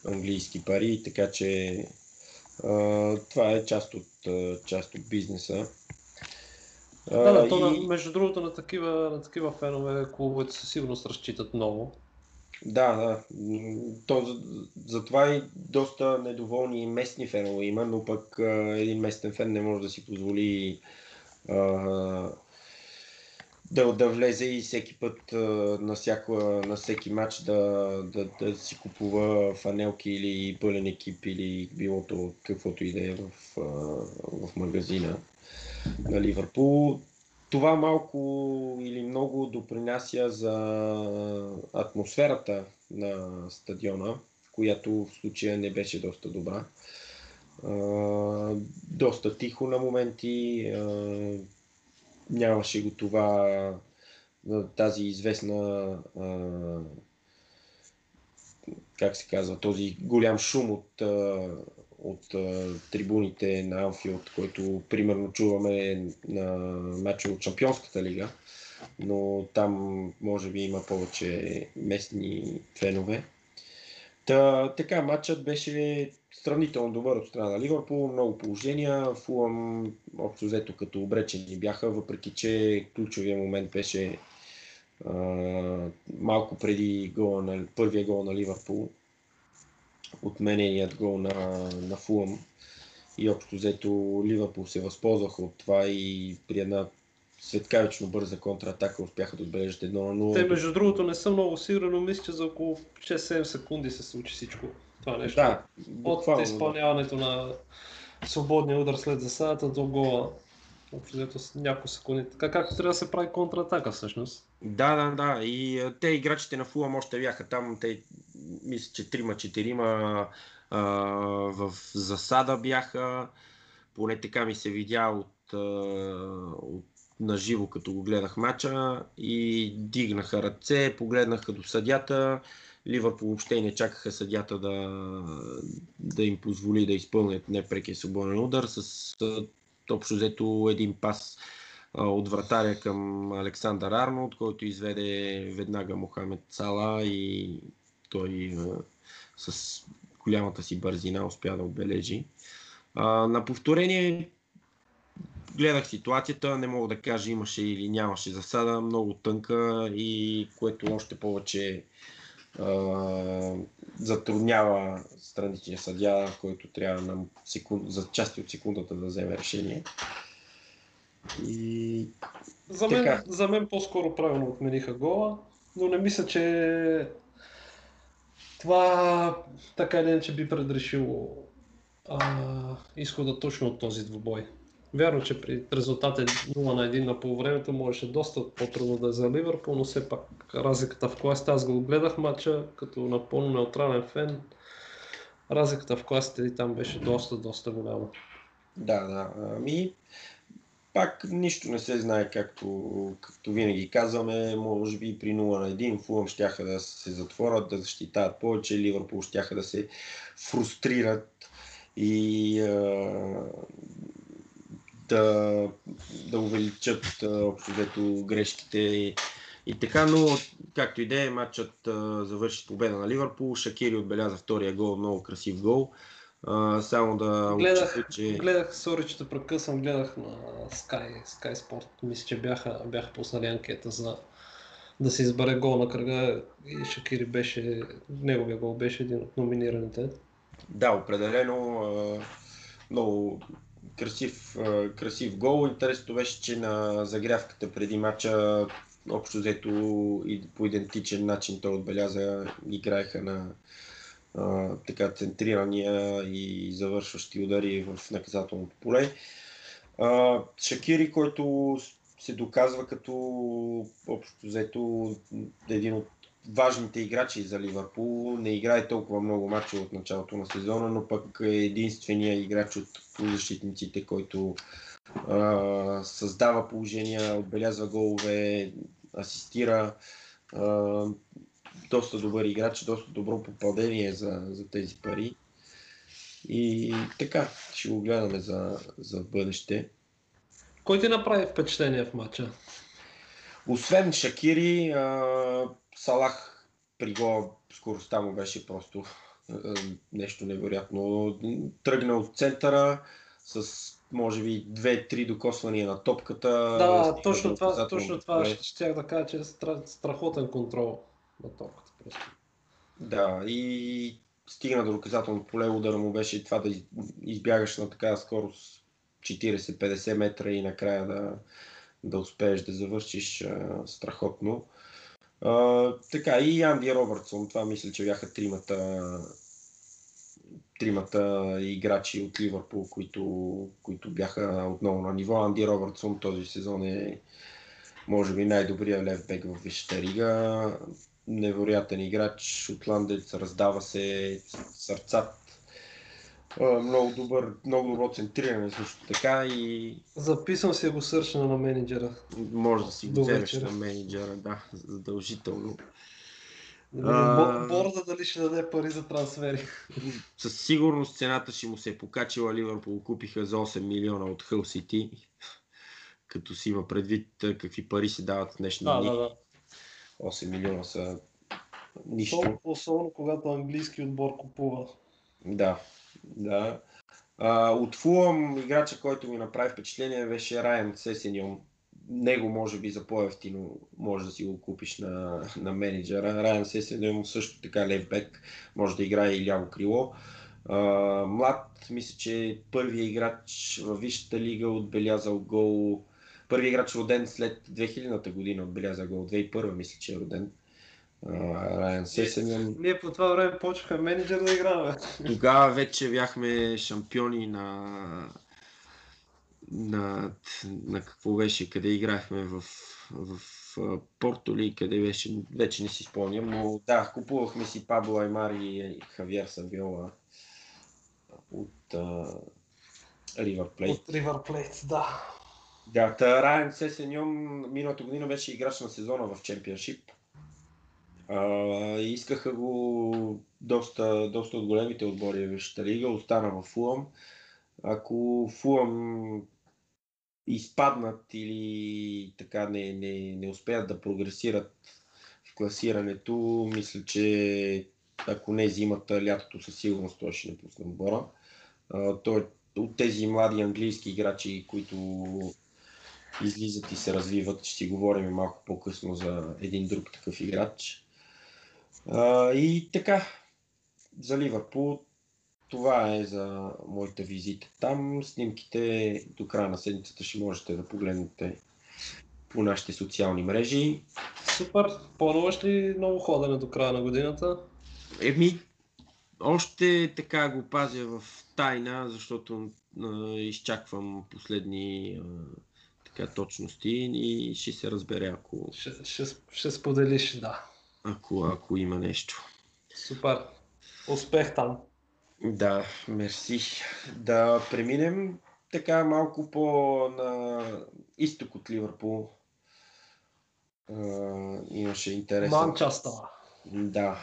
английски пари, така че това е част от, част от бизнеса. Да, да, то, и... между другото на такива, на такива фенове клубовете със сигурност разчитат много. Да, да. То, затова и доста недоволни местни фенове има, но пък един местен фен не може да си позволи а, да, да влезе и всеки път на, всяко, на всеки матч да, да, да си купува фанелки или пълен екип или билото каквото и да е в, в магазина на Ливърпул. Това малко или много допринася за атмосферата на стадиона, която в случая не беше доста добра. доста тихо на моменти, нямаше го това, тази известна, как се казва, този голям шум от, от трибуните на Анфилд, който примерно чуваме на матча от Шампионската лига, но там може би има повече местни фенове. Та, така, матчът беше сравнително добър от страна на Ливърпул, много положения. Фулъм общо взето като обречени бяха, въпреки че ключовия момент беше а, малко преди гола на, първия гол на Ливърпул, отмененият гол на, на Фулъм. И общо взето Ливърпул се възползваха от това и при една светкавично бърза контратака успяха да отбележат едно на 0. Те, между другото, не съм много сигурен, но мисля, че за около 6-7 секунди се случи всичко това нещо. Да, От изпълняването да. на свободния удар след засадата до гола. Общо с няколко секунди. Така както трябва да се прави контратака всъщност. Да, да, да. И те играчите на Фулам още бяха там. Те, мисля, че 3-4 в засада бяха. Поне така ми се видя от, от на живо, като го гледах мача и дигнаха ръце, погледнаха до съдята. Ливърпул въобще не чакаха съдята да, да им позволи да изпълнят непрекия свободен удар с общо взето един пас от вратаря към Александър Арнолд, който изведе веднага Мохамед Сала и той с голямата си бързина успя да отбележи. На повторение гледах ситуацията, не мога да кажа имаше или нямаше засада, много тънка и което още повече а, затруднява страничния съдя, който трябва на секунд, за части от секундата да вземе решение. И... За, мен, така. за мен по-скоро правилно отмениха гола, но не мисля, че това така или иначе би предрешило а, изхода точно от този двубой. Вярно, че при резултат е 0 на 1 на полувремето можеше доста по-трудно да е за Ливърпул, но все пак разликата в класите, аз го гледах матча като напълно неутрален фен, разликата в класите и там беше доста, доста голяма. Да, да. Ами, пак нищо не се знае, както, както винаги казваме. Може би при 0 на 1 Фулъм щяха да се затворят, да защитават повече, Ливърпул щяха да се фрустрират и да, да увеличат общо грешките И така, но както и да е, матчът а, завърши победа на Ливърпул. Шакири отбеляза втория гол, много красив гол. А, само да Гледах, отчета, че... гледах, сори, че те прекъсвам, гледах на Sky, Sky Sport. Мисля, че бяха, бяха пуснали анкета за да се избере гол на кръга и Шакири беше, неговия гол беше един от номинираните. Да, определено много красив, красив гол. Интересното беше, че на загрявката преди матча общо взето и по идентичен начин той отбеляза, играеха на а, така центрирания и завършващи удари в наказателното поле. А, Шакири, който се доказва като общо взето един от важните играчи за Ливърпул. Не играе толкова много мача от началото на сезона, но пък е единствения играч от защитниците, който а, създава положения, отбелязва голове, асистира. А, доста добър играч, доста добро попадение за, за тези пари. И така, ще го гледаме за, за бъдеще. Кой ти направи впечатление в матча? Освен Шакири, а, Салах при гола скоростта му беше просто а, нещо невероятно. Тръгна от центъра с може би две-три докосвания на топката. Да, точно това, точно това ще, ще да кажа, че е страхотен контрол на топката. Просто. Да, и стигна до доказателно поле, удара му беше това да избягаш на такава скорост 40-50 метра и накрая да, да успееш да завършиш а, страхотно. Така, и Анди Робъртсон, това мисля, че бяха тримата, тримата играчи от Ливърпул, които, които бяха отново на ниво. Анди Робъртсон този сезон е може би най-добрият левбек в Висшата рига. Невероятен играч, шотландец, раздава се сърцат много добър, много добро центриране също така и... Записвам си го сърчна на менеджера. Може да си го вземеш на менеджера, да, задължително. Борда дали ще даде пари за трансфери. Със сигурност цената ще му се е покачила. Ливърпул купиха за 8 милиона от Хъл Сити. Като си има предвид какви пари се дават в днешни да, дни. Да, да. 8 милиона са нищо. Особено когато английски отбор купува. Да, да. А, от Фулъм играча, който ми направи впечатление беше Райан Сесенион. Него може би за по-ефтино може да си го купиш на, на менеджера. Райан Сесенион също така левбек, може да играе и ляво крило. А, млад, мисля, че е първият играч във Висшата лига отбелязал гол. Първият играч роден след 2000-та година отбеляза гол. 2001 мисля, че е роден. Райан Сесенен. Ние по това време почвахме менеджер да играме. Тогава вече бяхме шампиони на на, на какво беше, къде играхме в, в, в Порто ли, къде беше, вече не си спомням, но да, купувахме си Пабло Аймар и Хавиер Савиола от Ривър Плейт. От Ривър Плейт, да. Да, Райан Сесеньон миналата година беше играч на сезона в Чемпионшип. А, искаха го доста, доста от големите отбори в лига, остана в Фулъм. Ако Фулъм изпаднат или така не, не, не успеят да прогресират в класирането, мисля, че ако не зимата, лятото със сигурност той ще напусне отбора. Той от тези млади английски играчи, които излизат и се развиват, ще си говорим малко по-късно за един друг такъв играч. А, и така, за Ливърпул това е за моята визита. Там снимките до края на седмицата ще можете да погледнете по нашите социални мрежи. Супер! Плануваш ли много ходене до края на годината? Еми, още така го пазя в тайна, защото а, изчаквам последни а, така, точности и ще се разбере, ако... Ще, ще, ще споделиш, да ако, ако има нещо. Супер. Успех там. Да, мерси. Да преминем така малко по на изток от Ливърпул. Uh, имаше интерес. Манчестър. Да.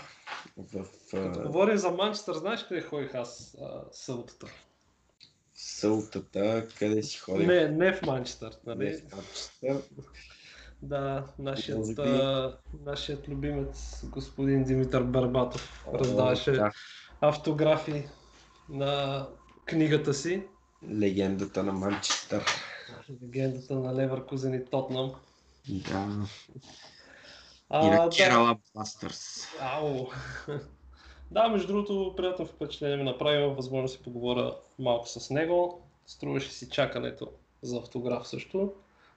В, uh... Като говорим за Манчестър, знаеш къде ходих аз uh, сълтата? Сълтата, къде си ходих? Не, не в Манчестър. Нали? Не в Манчестър. Да, нашият, а, нашият любимец господин Димитър Барбатов раздаваше да. автографи на книгата си. Легендата на Манчестър. Легендата на Леверкузен и Тотнам. Да. А, И на да. Керала Бластърс. Ау. да, между другото, приятно впечатление ми направи, имах възможност да си поговоря малко с него. Струваше си чакането за автограф също.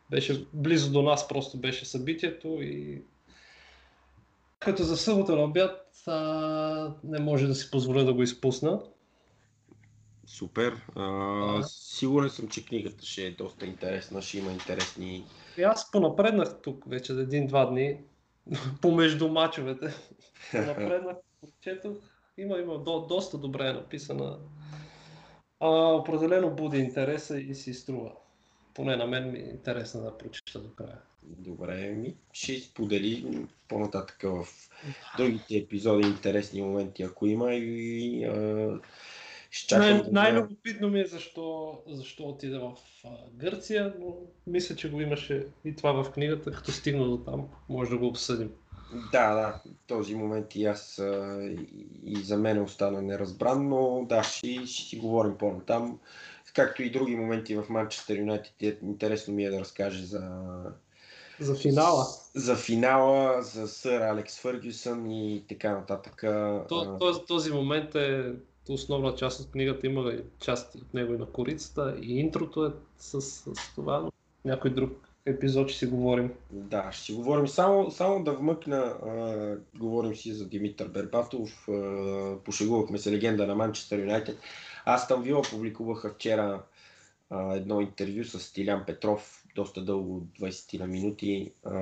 Беше близо до нас, просто беше събитието и като за събота на обяд а, не може да си позволя да го изпусна. Супер. А, сигурен съм, че книгата ще е доста интересна, ще има интересни... И аз понапреднах тук вече за един-два дни, помежду мачовете. Понапреднах, прочетох. Има, има до, доста добре е написана. А, определено буди интереса и си струва. Поне на мен ми е интересно да прочета до края. Добре, ми ще сподели по-нататък в другите епизоди интересни моменти, ако има и а, ще чакам Най- да най-любопитно ми е защо, защо отиде в а, Гърция, но мисля, че го имаше и това в книгата. Като стигна до там, може да го обсъдим. Да, да, този момент и аз а, и, и за мен остана неразбран, но да, ще, ще си говорим по-натам. Както и други моменти в Манчестър Юнайтед, интересно ми е да разкаже за, За финала. за финала, за сър Алекс Фъргюсън и така нататък. То, този, този момент е основна част от книгата, има и част от него и на корицата, и интрото е с, с това, но някой друг епизод ще си говорим. Да, ще си говорим само, само да вмъкна, а, говорим си за Димитър Бербатов, а, пошегувахме се легенда на Манчестър Юнайтед. Аз там Вила публикуваха вчера а, едно интервю с Стилян Петров, доста дълго, 20 на минути, а,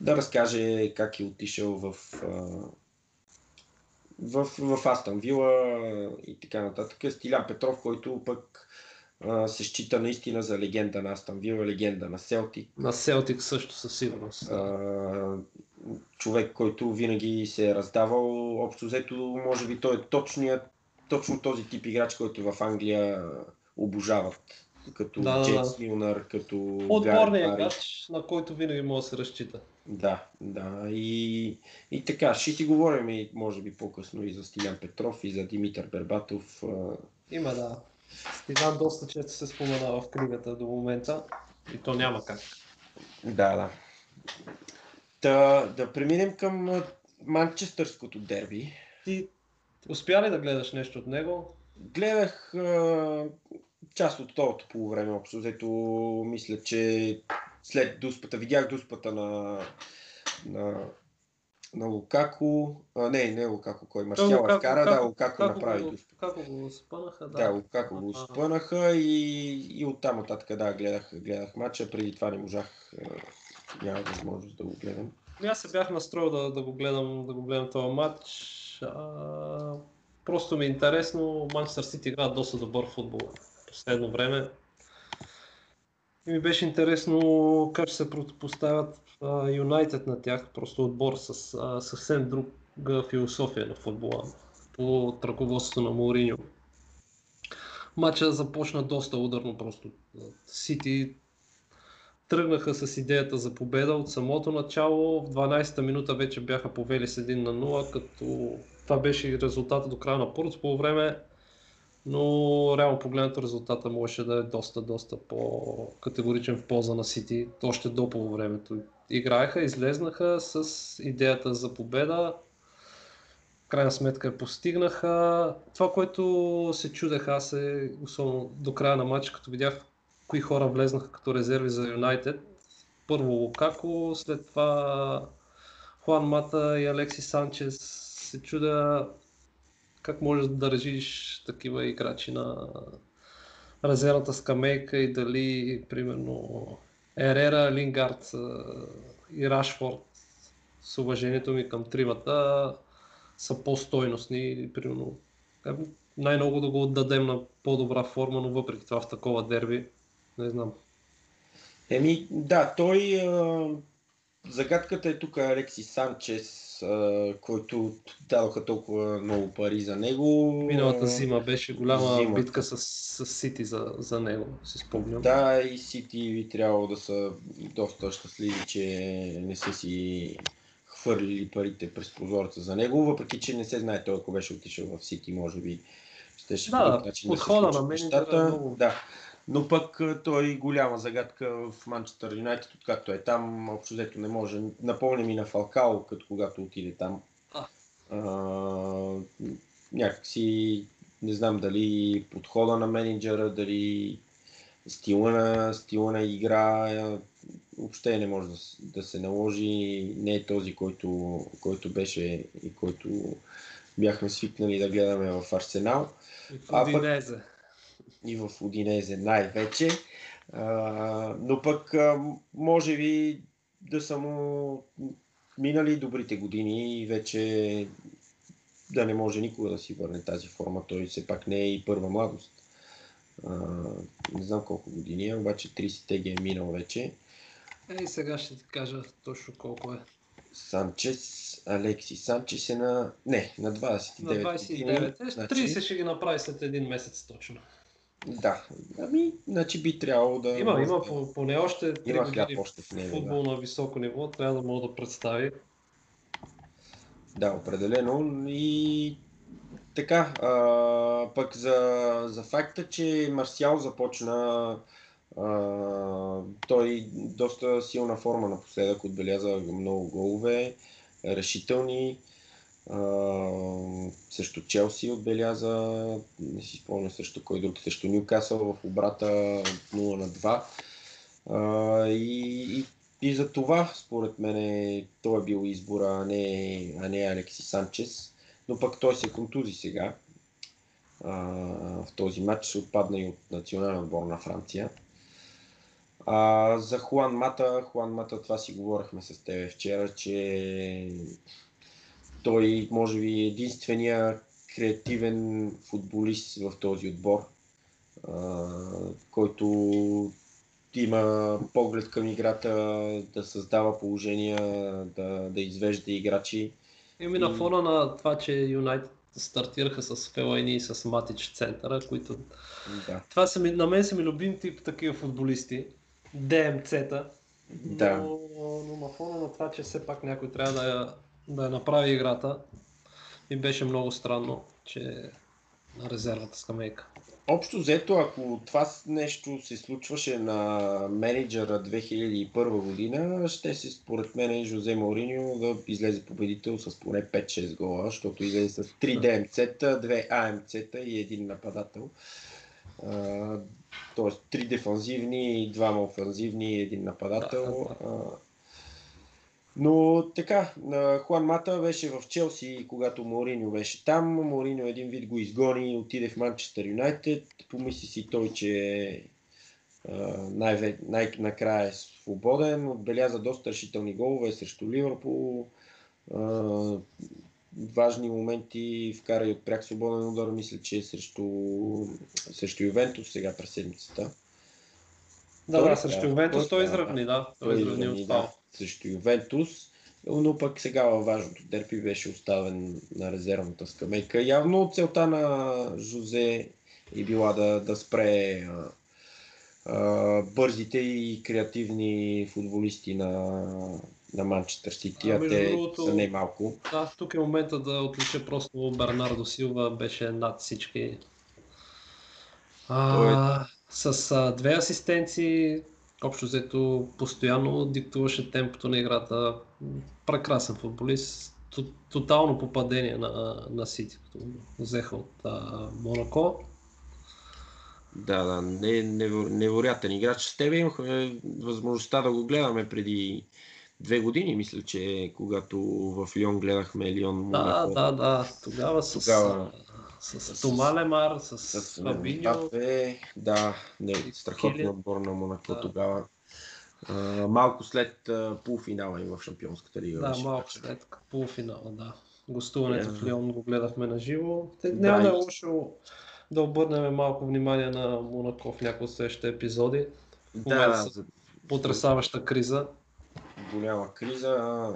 да разкаже как е отишъл в, а, в, в Астан Вила и така нататък. Стилян Петров, който пък а, се счита наистина за легенда на Астан Вила, легенда на Селтик. На Селтик също със сигурност. А, човек, който винаги се е раздавал. Общо взето, може би той е точният, точно този тип играч, който в Англия обожават. Като Да, да, Джеймс да. Милнар, като Отборният играч, на който винаги може да се разчита. Да, да. И, и така, ще си говорим и може би по-късно и за Стилян Петров, и за Димитър Бербатов. Има да. Стиган доста често се споменава в книгата до момента и то няма как. Да, да. Да, да преминем към Манчестърското дерби. Ти успя ли да гледаш нещо от него? Гледах а, част от второто полувреме, общо взето мисля, че след дуспата, видях дуспата на, на, на Лукако, а, не, не Лукако, кой Марсиал Лукако- вкара, да, Лукако- Лукако Лукако направи го- дуспата. Како го спънаха, да. Да, Лукако го спънаха и, и оттам нататък, да, гледах, гледах матча, преди това не можах, няма възможност да го гледам. Ами Аз се бях настроил да, да, го гледам, да го гледам този матч. А, просто ми е интересно. Манчестър Сити играят доста добър футбол в последно време. И ми беше интересно как ще се противопоставят Юнайтед на тях. Просто отбор с а, съвсем друга философия на футбола. По ръководството на Моуриньо. Матча започна доста ударно просто. Сити тръгнаха с идеята за победа от самото начало. В 12-та минута вече бяха повели с 1 на 0, като това беше резултата до края на първото по време. Но реално погледнато резултата можеше да е доста, доста по-категоричен в полза на Сити, още до полувремето. Играеха, излезнаха с идеята за победа. Крайна сметка постигнаха. Това, което се чудех аз е, особено до края на матча, като видях кои хора влезнаха като резерви за Юнайтед. Първо Лукако, след това Хуан Мата и Алекси Санчес. Се чудя как можеш да държиш такива играчи на резервната скамейка и дали, примерно, Ерера, Лингард и Рашфорд, с уважението ми към тримата, са по-стойностни примерно, ами, най-много да го отдадем на по-добра форма, но въпреки това в такова дерби, не знам. Еми, да, той. А, загадката е тук Алекси Санчес. А, който дадоха толкова много пари за него. Миналата зима беше голяма Зимата. битка с, с Сити за, за него, си спомням. Да, и Сити би трябвало да са доста щастливи, че не са си хвърлили парите през прозореца за него, въпреки че не се знае той, ако беше отишъл в Сити, може би щеше Да, по друг начин да се случат е нещата. много- Да. Но пък той голяма загадка в Манчестър Юнайтед, откакто е там, общо взето не може. Напомня ми на Фалкао, като когато отиде там. А. Някакси не знам дали подхода на менеджера, дали стила на, стила на игра, въобще не може да, да се наложи. Не е този, който, който беше и който бяхме свикнали да гледаме в Арсенал А, пък-. И в Удинезе най-вече. Но пък може би да са му минали добрите години и вече да не може никога да си върне тази форма. Той все пак не е и първа младост. Не знам колко години е, обаче 30-те ги е минал вече. Ей, сега ще ти кажа точно колко е. Санчес, Алекси Санчес е на... Не, на 29 На 29. Е, Значи, 30 ще ги направи след един месец точно. Да, ами, значи би трябвало да... Има, има да- по- поне още 3 Има години още в него, футбол на високо ниво, трябва да мога да представи. Да, определено. И така, а, пък за, за факта, че Марсиал започна а, той доста силна форма напоследък, отбеляза много голове, решителни. Също Челси отбеляза, не си спомня също кой друг, също Ньюкасъл в обрата 0 на 2. А, и, и, и за това, според мен, той е бил избора, а не, а не Алекси Санчес. Но пък той се контузи сега. А, в този матч отпадна и от национален отбор на Франция. А, за Хуан Мата, Хуан Мата, това си говорихме с теб вчера, че той може би е единствения креативен футболист в този отбор, а, който има поглед към играта, да създава положения, да, да извежда играчи. Еми на фона на това, че Юнайтед стартираха с Фелайни и с Матич центъра, които... Да. Това са ми, на мен са ми любим тип такива футболисти. ДМЦ-та. Да. Но, но на фона на това, че все пак някой трябва да да направи играта, ми беше много странно, че е на резервната скамейка. Общо взето, ако това нещо се случваше на менеджера 2001 година, ще се според мен Жозе Мауриньо да излезе победител с поне 5-6 гола, защото излезе с 3 ДМЦ-та, 2 АМЦ-та и един нападател. Тоест 3 дефанзивни, 2 офанзивни и един нападател. Да, А, Но така, Хуан Мата беше в Челси, когато Мориньо беше там. Мориньо един вид го изгони и отиде в Манчестър Юнайтед. Помисли си той, че най- най-накрая е свободен. Отбеляза доста решителни голове срещу Ливърпул. Важни моменти вкара и от пряк свободен удар, мисля, че е срещу, срещу Ювентус сега през седмицата. Да, да, ли срещу? Ювентус Той трябва, изравни, да. Той изравни фал. Срещу Ювентус, но пък сега във важното дерби беше оставен на резервната скамейка. Явно целта на Жозе е била да, да спре а, а, бързите и креативни футболисти на, на Манчестър Сити, А, а, те другото- са не малко. Да, тук е момента да отлича просто Бернардо Силва, беше над всички. А, с а, две асистенции, общо взето постоянно диктуваше темпото на играта. Прекрасен футболист. Тотално попадение на, на Сити, като взеха от а, Монако. Да, да, не, нево- невероятен играч. С тебе имахме възможността да го гледаме преди две години, мисля, че когато в Лион гледахме Лион Да, да, да. Тогава с, Тогава- с, с, с- Тома Лемар, с, С Фабиньо. Да, не, страхотен отбор на Монако Да. тогава. А, малко след а, полуфинала им в Шампионската лига. Да, малко матчът. след полуфинала, да. Гостуването Да. в Лион го гледахме на живо. Да, Няма да е и- лошо да обърнем малко внимание на Монако в някои от следващите епизоди. Да, момента да, за Потресаваща криза. голяма криза.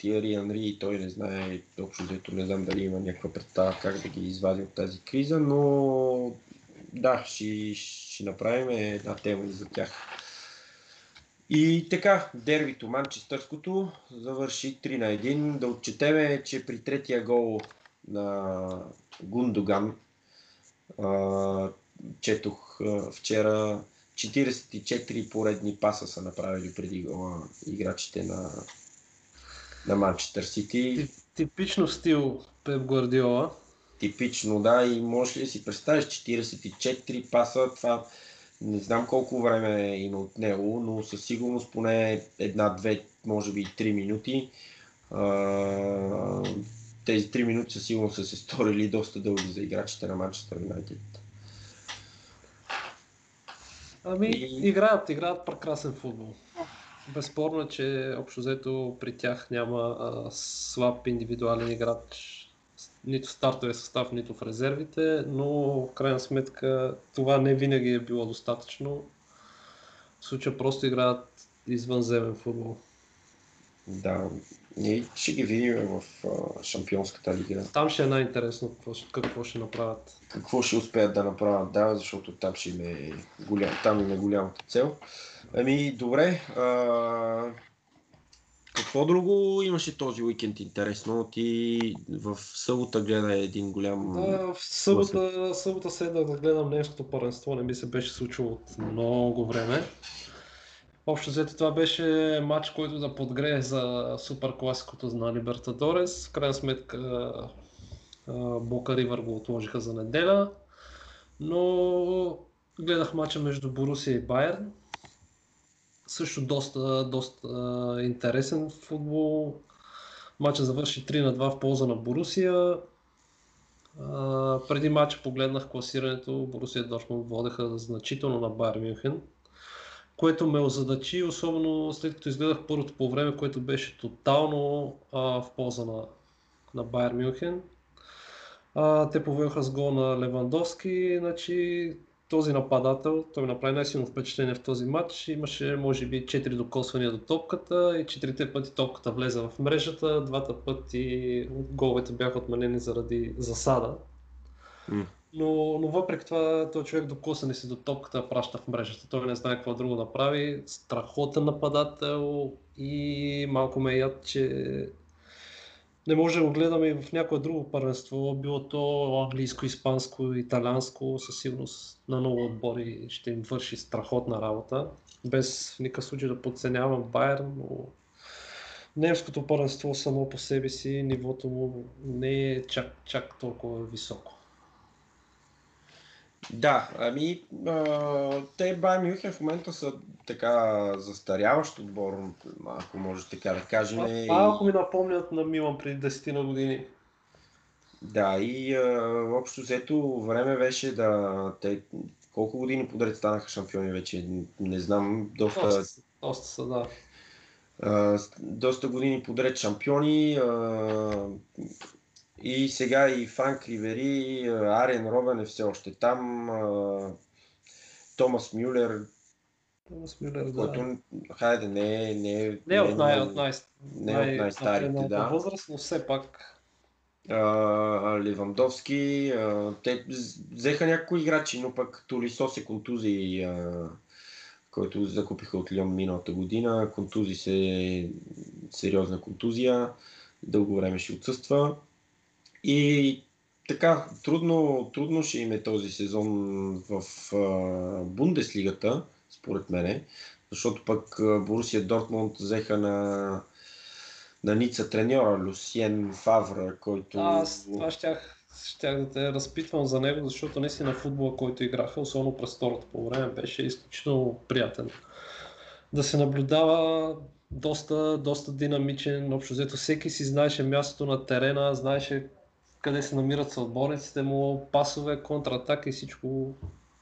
Тиери Анри и той не знае, общо взето не знам дали има някаква представа как да ги извади от тази криза, но да, ще, ще направим една тема и за тях. И така, дербито манчестърското завърши 3 на 1. Да отчетеме, че при третия гол на Гундоган, четох вчера, 44 поредни паса са направили преди гола играчите на, на Манчестър Сити. Типично стил Пеп Гвардиола. Типично, да. И можеш ли да си представиш 44 паса, това не знам колко време има от него, но със сигурност поне една, две, може би три минути. тези три минути със сигурност са се сторили доста дълги за играчите на Манчестър Юнайтед. Ами, и... играят, играят прекрасен футбол. Безспорно, че общо взето при тях няма а, слаб индивидуален играч нито в стартовия състав, нито в резервите, но в крайна сметка това не винаги е било достатъчно. В случая просто играят извънземен футбол. Да, ние ще ги видим в а, Шампионската лига. Там ще е най-интересно какво, какво ще направят. Какво ще успеят да направят, да, защото там ще им е, голям, там им е голямата цел. Ами, добре. А, какво друго имаше този уикенд интересно? Ти в събота гледа един голям... Да, в събота, събота седнах да гледам немското паренство, не ми се беше случило от много време. Общо взето това беше матч, който да подгрее за супер класикото на Либертадорес. В крайна сметка Бока Ривър го отложиха за неделя. Но гледах матча между Борусия и Байерн също доста, доста интересен футбол. Матчът завърши 3 на 2 в полза на Борусия. Преди матча погледнах класирането. Борусия Дортмунд водеха значително на Байер Мюнхен, което ме озадачи, особено след като изгледах първото по време, което беше тотално а, в полза на, на Байер Мюнхен. А, те повеха с гол на Левандовски, значи този нападател, той ми направи най-силно впечатление в този матч. Имаше, може би, 4 докосвания до топката и 4 пъти топката влезе в мрежата, двата пъти головете бяха отменени заради засада. Mm. Но, но въпреки това, този човек докосане си до топката праща в мрежата. Той не знае какво друго да прави. Страхотен нападател и малко ме яд, че не може да го гледаме и в някое друго първенство, било то английско, испанско, италианско, със сигурност на много отбори ще им върши страхотна работа. Без в никакъв случай да подценявам Байерн, но немското първенство само по себе си, нивото му не е чак, чак толкова високо. Да, ами а, те Бай Мюнхен в момента са така застаряващ отбор, ако може така да кажем. А, малко ми напомнят на Милан преди 10 на години. Да, и а, общо взето време беше да... Те, колко години подред станаха шампиони вече? Не знам, доста... Доста, доста са, да. А, доста години подред шампиони. А, и сега и Франк Ривери, Арен Робен е все още там, Томас Мюлер, Томас Мюлер, да. който, хайде, не, не, не, е от, най, от, най, не най, от най-старите, да. възраст, но все пак. Левандовски, те взеха някои играчи, но пък Толисо се контузи, uh, който закупиха от Лион миналата година. Контузи се сериозна контузия, дълго време ще отсъства. И така, трудно, трудно ще им е този сезон в а, Бундеслигата, според мене, защото пък Борусия Дортмунд взеха на, на Ница треньора Люсиен Фавра, който... Аз това щях, щях да те разпитвам за него, защото наистина футбола, който играха, особено през второто по време, беше изключително приятен. Да се наблюдава доста, доста динамичен, общо взето всеки си знаеше мястото на терена, знаеше къде се намират съотборниците му, пасове, контратака и всичко,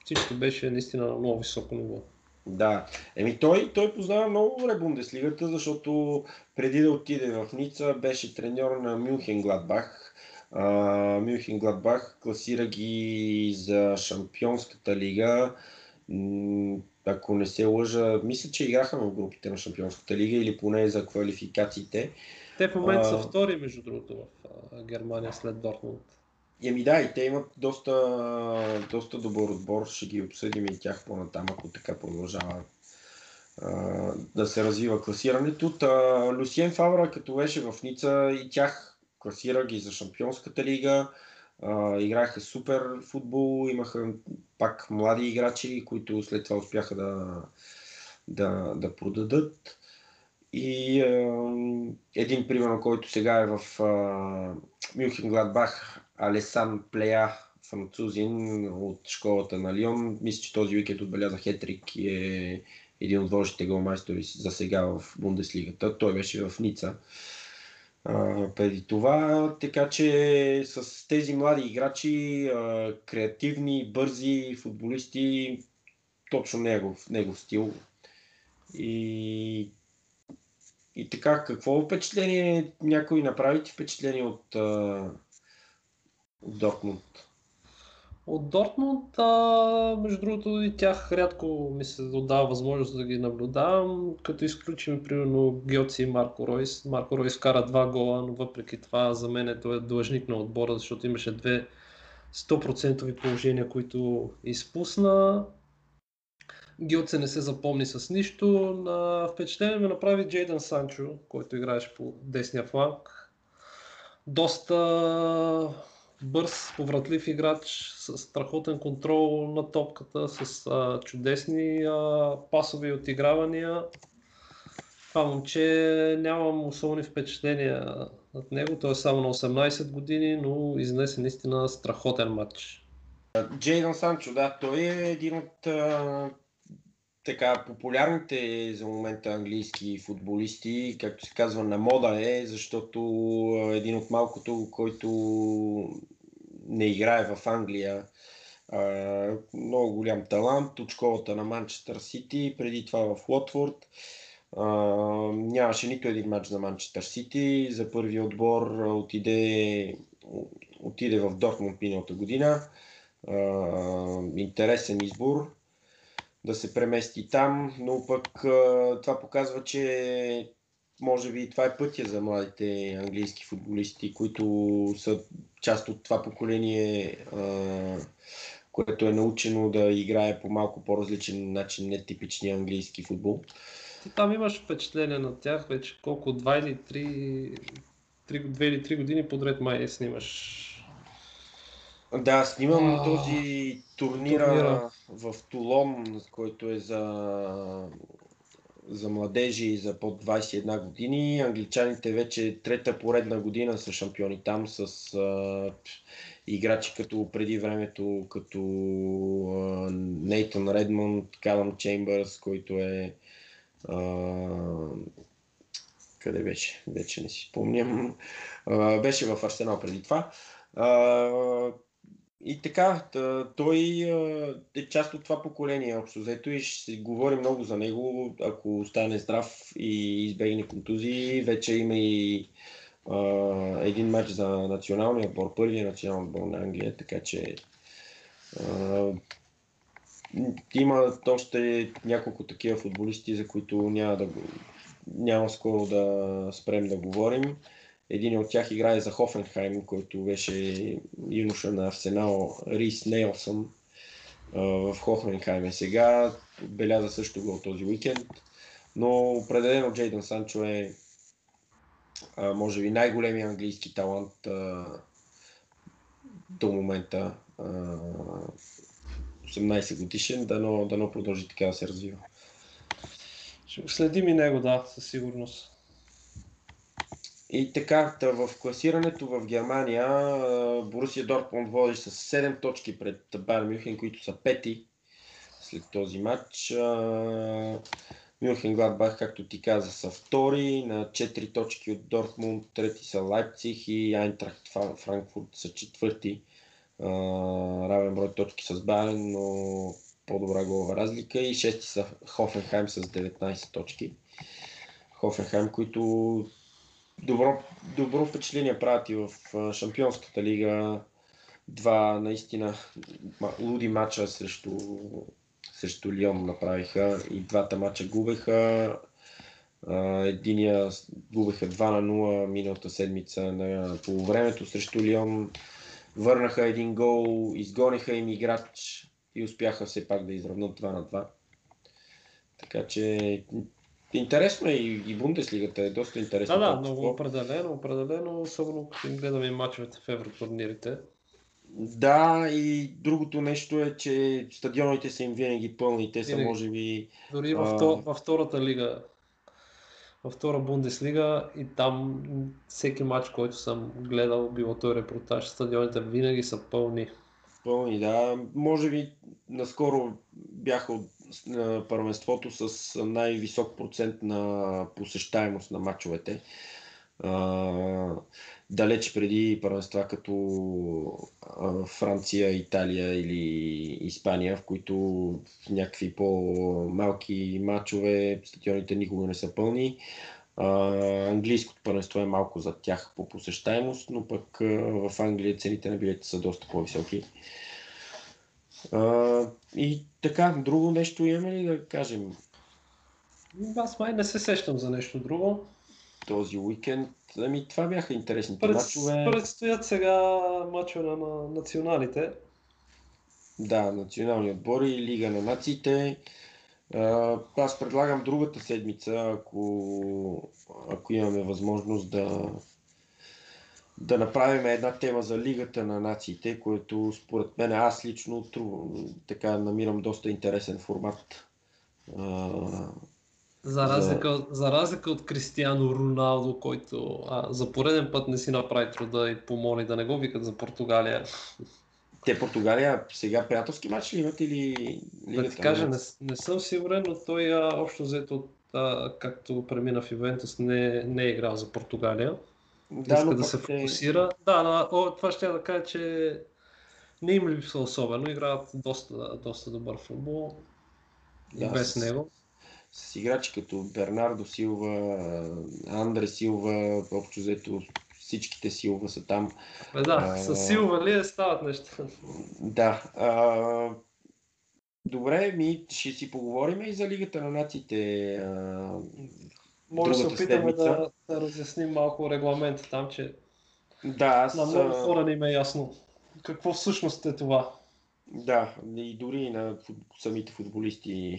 всичко беше наистина на много високо ниво. Да, еми той, той познава много добре Бундеслигата, защото преди да отиде в Ница беше треньор на Мюнхен Гладбах. Мюнхен Гладбах класира ги за Шампионската лига. Ако не се лъжа, мисля, че играха в групите на Шампионската лига или поне за квалификациите. Те в момента са втори, между другото, в Германия след Дортмунд. Еми да, и те имат доста, доста добър отбор, ще ги обсъдим и тях по-натам, ако така продължава да се развива класирането. Та, Люсиен Фавра, като беше в Ница, и тях класира ги за Шампионската лига. Uh, играеха супер футбол, имаха пак млади играчи, които след това успяха да, да, да продадат. И uh, един пример, който сега е в Мюнхен Гладбах, Алесан Плея, французин от школата на Лион. Мисля, че този уикенд отбеляза хетрик и е един от водещите голмайстори за сега в Бундеслигата. Той беше в Ница а, преди това. Така че с тези млади играчи, а, креативни, бързи футболисти, точно негов, негов стил. И, и така, какво впечатление някой направи впечатление от, от Дортмунд? От Дортмунд, а, между другото, и тях рядко ми се отдава възможност да ги наблюдавам, като изключим примерно Геоци и Марко Ройс. Марко Ройс кара два гола, но въпреки това за мен е той е длъжник на отбора, защото имаше две 100% положения, които изпусна. Гилце не се запомни с нищо. На впечатление ме направи Джейдън Санчо, който играеше по десния фланг. Доста бърз, повратлив играч, с страхотен контрол на топката, с а, чудесни а, пасови отигравания. Това момче нямам особени впечатления от него. Той е само на 18 години, но изнесе наистина страхотен матч. Джейдън Санчо, да, той е един от а, така популярните за момента английски футболисти, както се казва, на мода е, защото един от малкото, който не играе в Англия, много голям талант от школата на Манчестър Сити, преди това в Лотфорд. нямаше нито един матч за Манчестър Сити. За първи отбор отиде, отиде в Дортмунд миналата година. интересен избор да се премести там, но пък това показва, че може би това е пътя за младите английски футболисти, които са част от това поколение, което е научено да играе по малко по-различен начин, не типичния английски футбол. Ти там имаш впечатление на тях вече колко, два или три, три, две или три години подред май снимаш да, снимам а, този турнира, турнира в Тулон, който е за, за младежи и за под 21 години. Англичаните вече трета поредна година са шампиони там с а, играчи като преди времето, като Нейтан Редмонд, Калъм Чеймбърс, който е а, къде беше? Вече не си спомням. А, беше в Арсенал преди това. А, и така, той е част от това поколение, общо взето, и ще се говори много за него, ако остане здрав и избегне контузии. Вече има и а, един матч за националния отбор, първия национален отбор на Англия, така че а, има още няколко такива футболисти, за които няма, да, няма скоро да спрем да говорим. Един от тях играе за Хофенхайм, който беше юноша на Арсенал Рис Нейлсън в Хофенхайм е сега. Отбеляза също гол този уикенд. Но определено Джейдън Санчо е може би най-големия английски талант до момента. 18 годишен, дано, дано продължи така да се развива. Ще следим и него, да, със сигурност. И така, в класирането в Германия Борусия Дортмунд води с 7 точки пред Бар Мюхен, които са пети след този матч. Мюнхен Гладбах, както ти каза, са втори, на 4 точки от Дортмунд, трети са Лайпциг и Айнтрахт Франкфурт са четвърти. равен брой точки с Барен, но по-добра голова разлика и шести са Хофенхайм с 19 точки. Хофенхайм, които добро, добро впечатление правят и в Шампионската лига. Два наистина луди матча срещу, срещу Лион направиха и двата матча губеха. Единия губеха 2 на 0 миналата седмица на полувремето срещу Лион. Върнаха един гол, изгониха им играч и успяха все пак да изравнат 2 на 2. Така че интересно е и, и Бундеслигата е доста интересно. Да, да, много определено, определено, особено като гледаме мачовете в евротурнирите. Да, и другото нещо е, че стадионите са им винаги пълни. Те са, винаги. може би. Дори а... във, във втората лига, във втора Бундеслига и там всеки матч, който съм гледал, било той репортаж, стадионите винаги са пълни. Пълни, да. Може би наскоро бяха от първенството с най-висок процент на посещаемост на матчовете далеч преди първенства като Франция, Италия или Испания, в които в някакви по-малки матчове стадионите никога не са пълни. английското първенство е малко за тях по посещаемост, но пък в Англия цените на билетите са доста по-високи. И така, друго нещо имаме ли да кажем? Аз май не се сещам за нещо друго този уикенд. Ами това бяха интересните Пред, мачове. Предстоят сега мачове на националите. Да, национални отбори, Лига на нациите. Аз предлагам другата седмица, ако, ако имаме възможност да, да направим една тема за Лигата на нациите, което според мен аз лично така намирам доста интересен формат. За разлика, за... за разлика от Кристиано Роналдо, който а, за пореден път не си направи труда и помоли да не го викат за Португалия. Те Португалия сега приятелски матч ли имат или Да ти кажа, не, не съм сигурен, но той а, общо взето, а, както премина в Ивентус, не, не е играл за Португалия. Да, Иска да се е... фокусира. Да, да о, това ще я да кажа, че не им липсва особено. Играят доста, доста добър футбол. Да, и без с... него с играчи като Бернардо Силва, Андре Силва, общо взето всичките Силва са там. Бе, да, а, с Силва ли е стават неща? Да. А, добре, ми ще си поговорим и за Лигата на нациите. А, Може да се опитаме да, да разясним малко регламента там, че да, аз... на много хора не им е ясно. Какво всъщност е това. Да, и дори на самите футболисти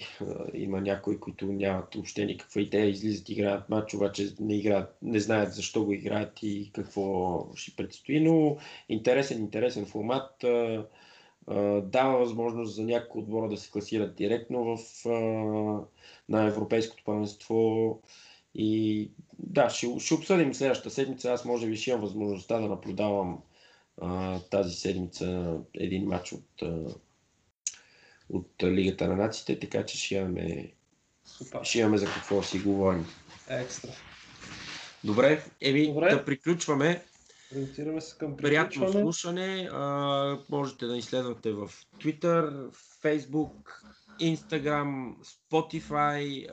има някои, които нямат въобще никаква идея, излизат, играят матч, обаче не, играят, не знаят защо го играят и какво ще предстои, но интересен, интересен формат дава възможност за някои отбора да се класират директно в, на Европейското първенство и да, ще, ще обсъдим следващата седмица. Аз може би ще имам възможността да наблюдавам а, тази седмица един матч от, от Лигата на нациите, така че ще имаме, ще имаме за какво си говорим. Екстра. Добре, еми Добре. да приключваме. Ориентираме се към Приятно слушане. А, можете да ни следвате в Twitter, Facebook, Instagram, Spotify,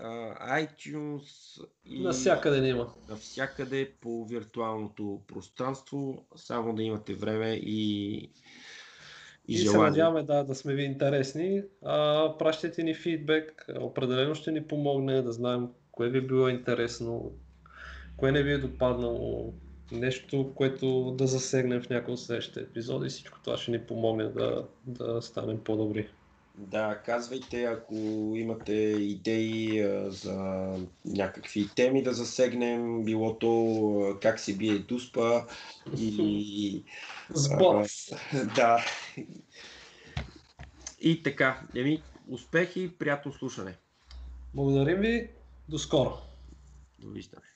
iTunes и навсякъде не има. Навсякъде по виртуалното пространство, само да имате време и и, и се надяваме да, да сме ви интересни. А, пращайте ни фидбек, определено ще ни помогне да знаем кое ви било интересно, кое не ви е допаднало, нещо, което да засегнем в някои от следващите епизоди. Всичко това ще ни помогне да, да станем по-добри. Да, казвайте, ако имате идеи а, за някакви теми да засегнем, било то как се бие дуспа и... Сбор. Да. И така, еми, успехи, приятно слушане. Благодарим ви, до скоро. Довиждане.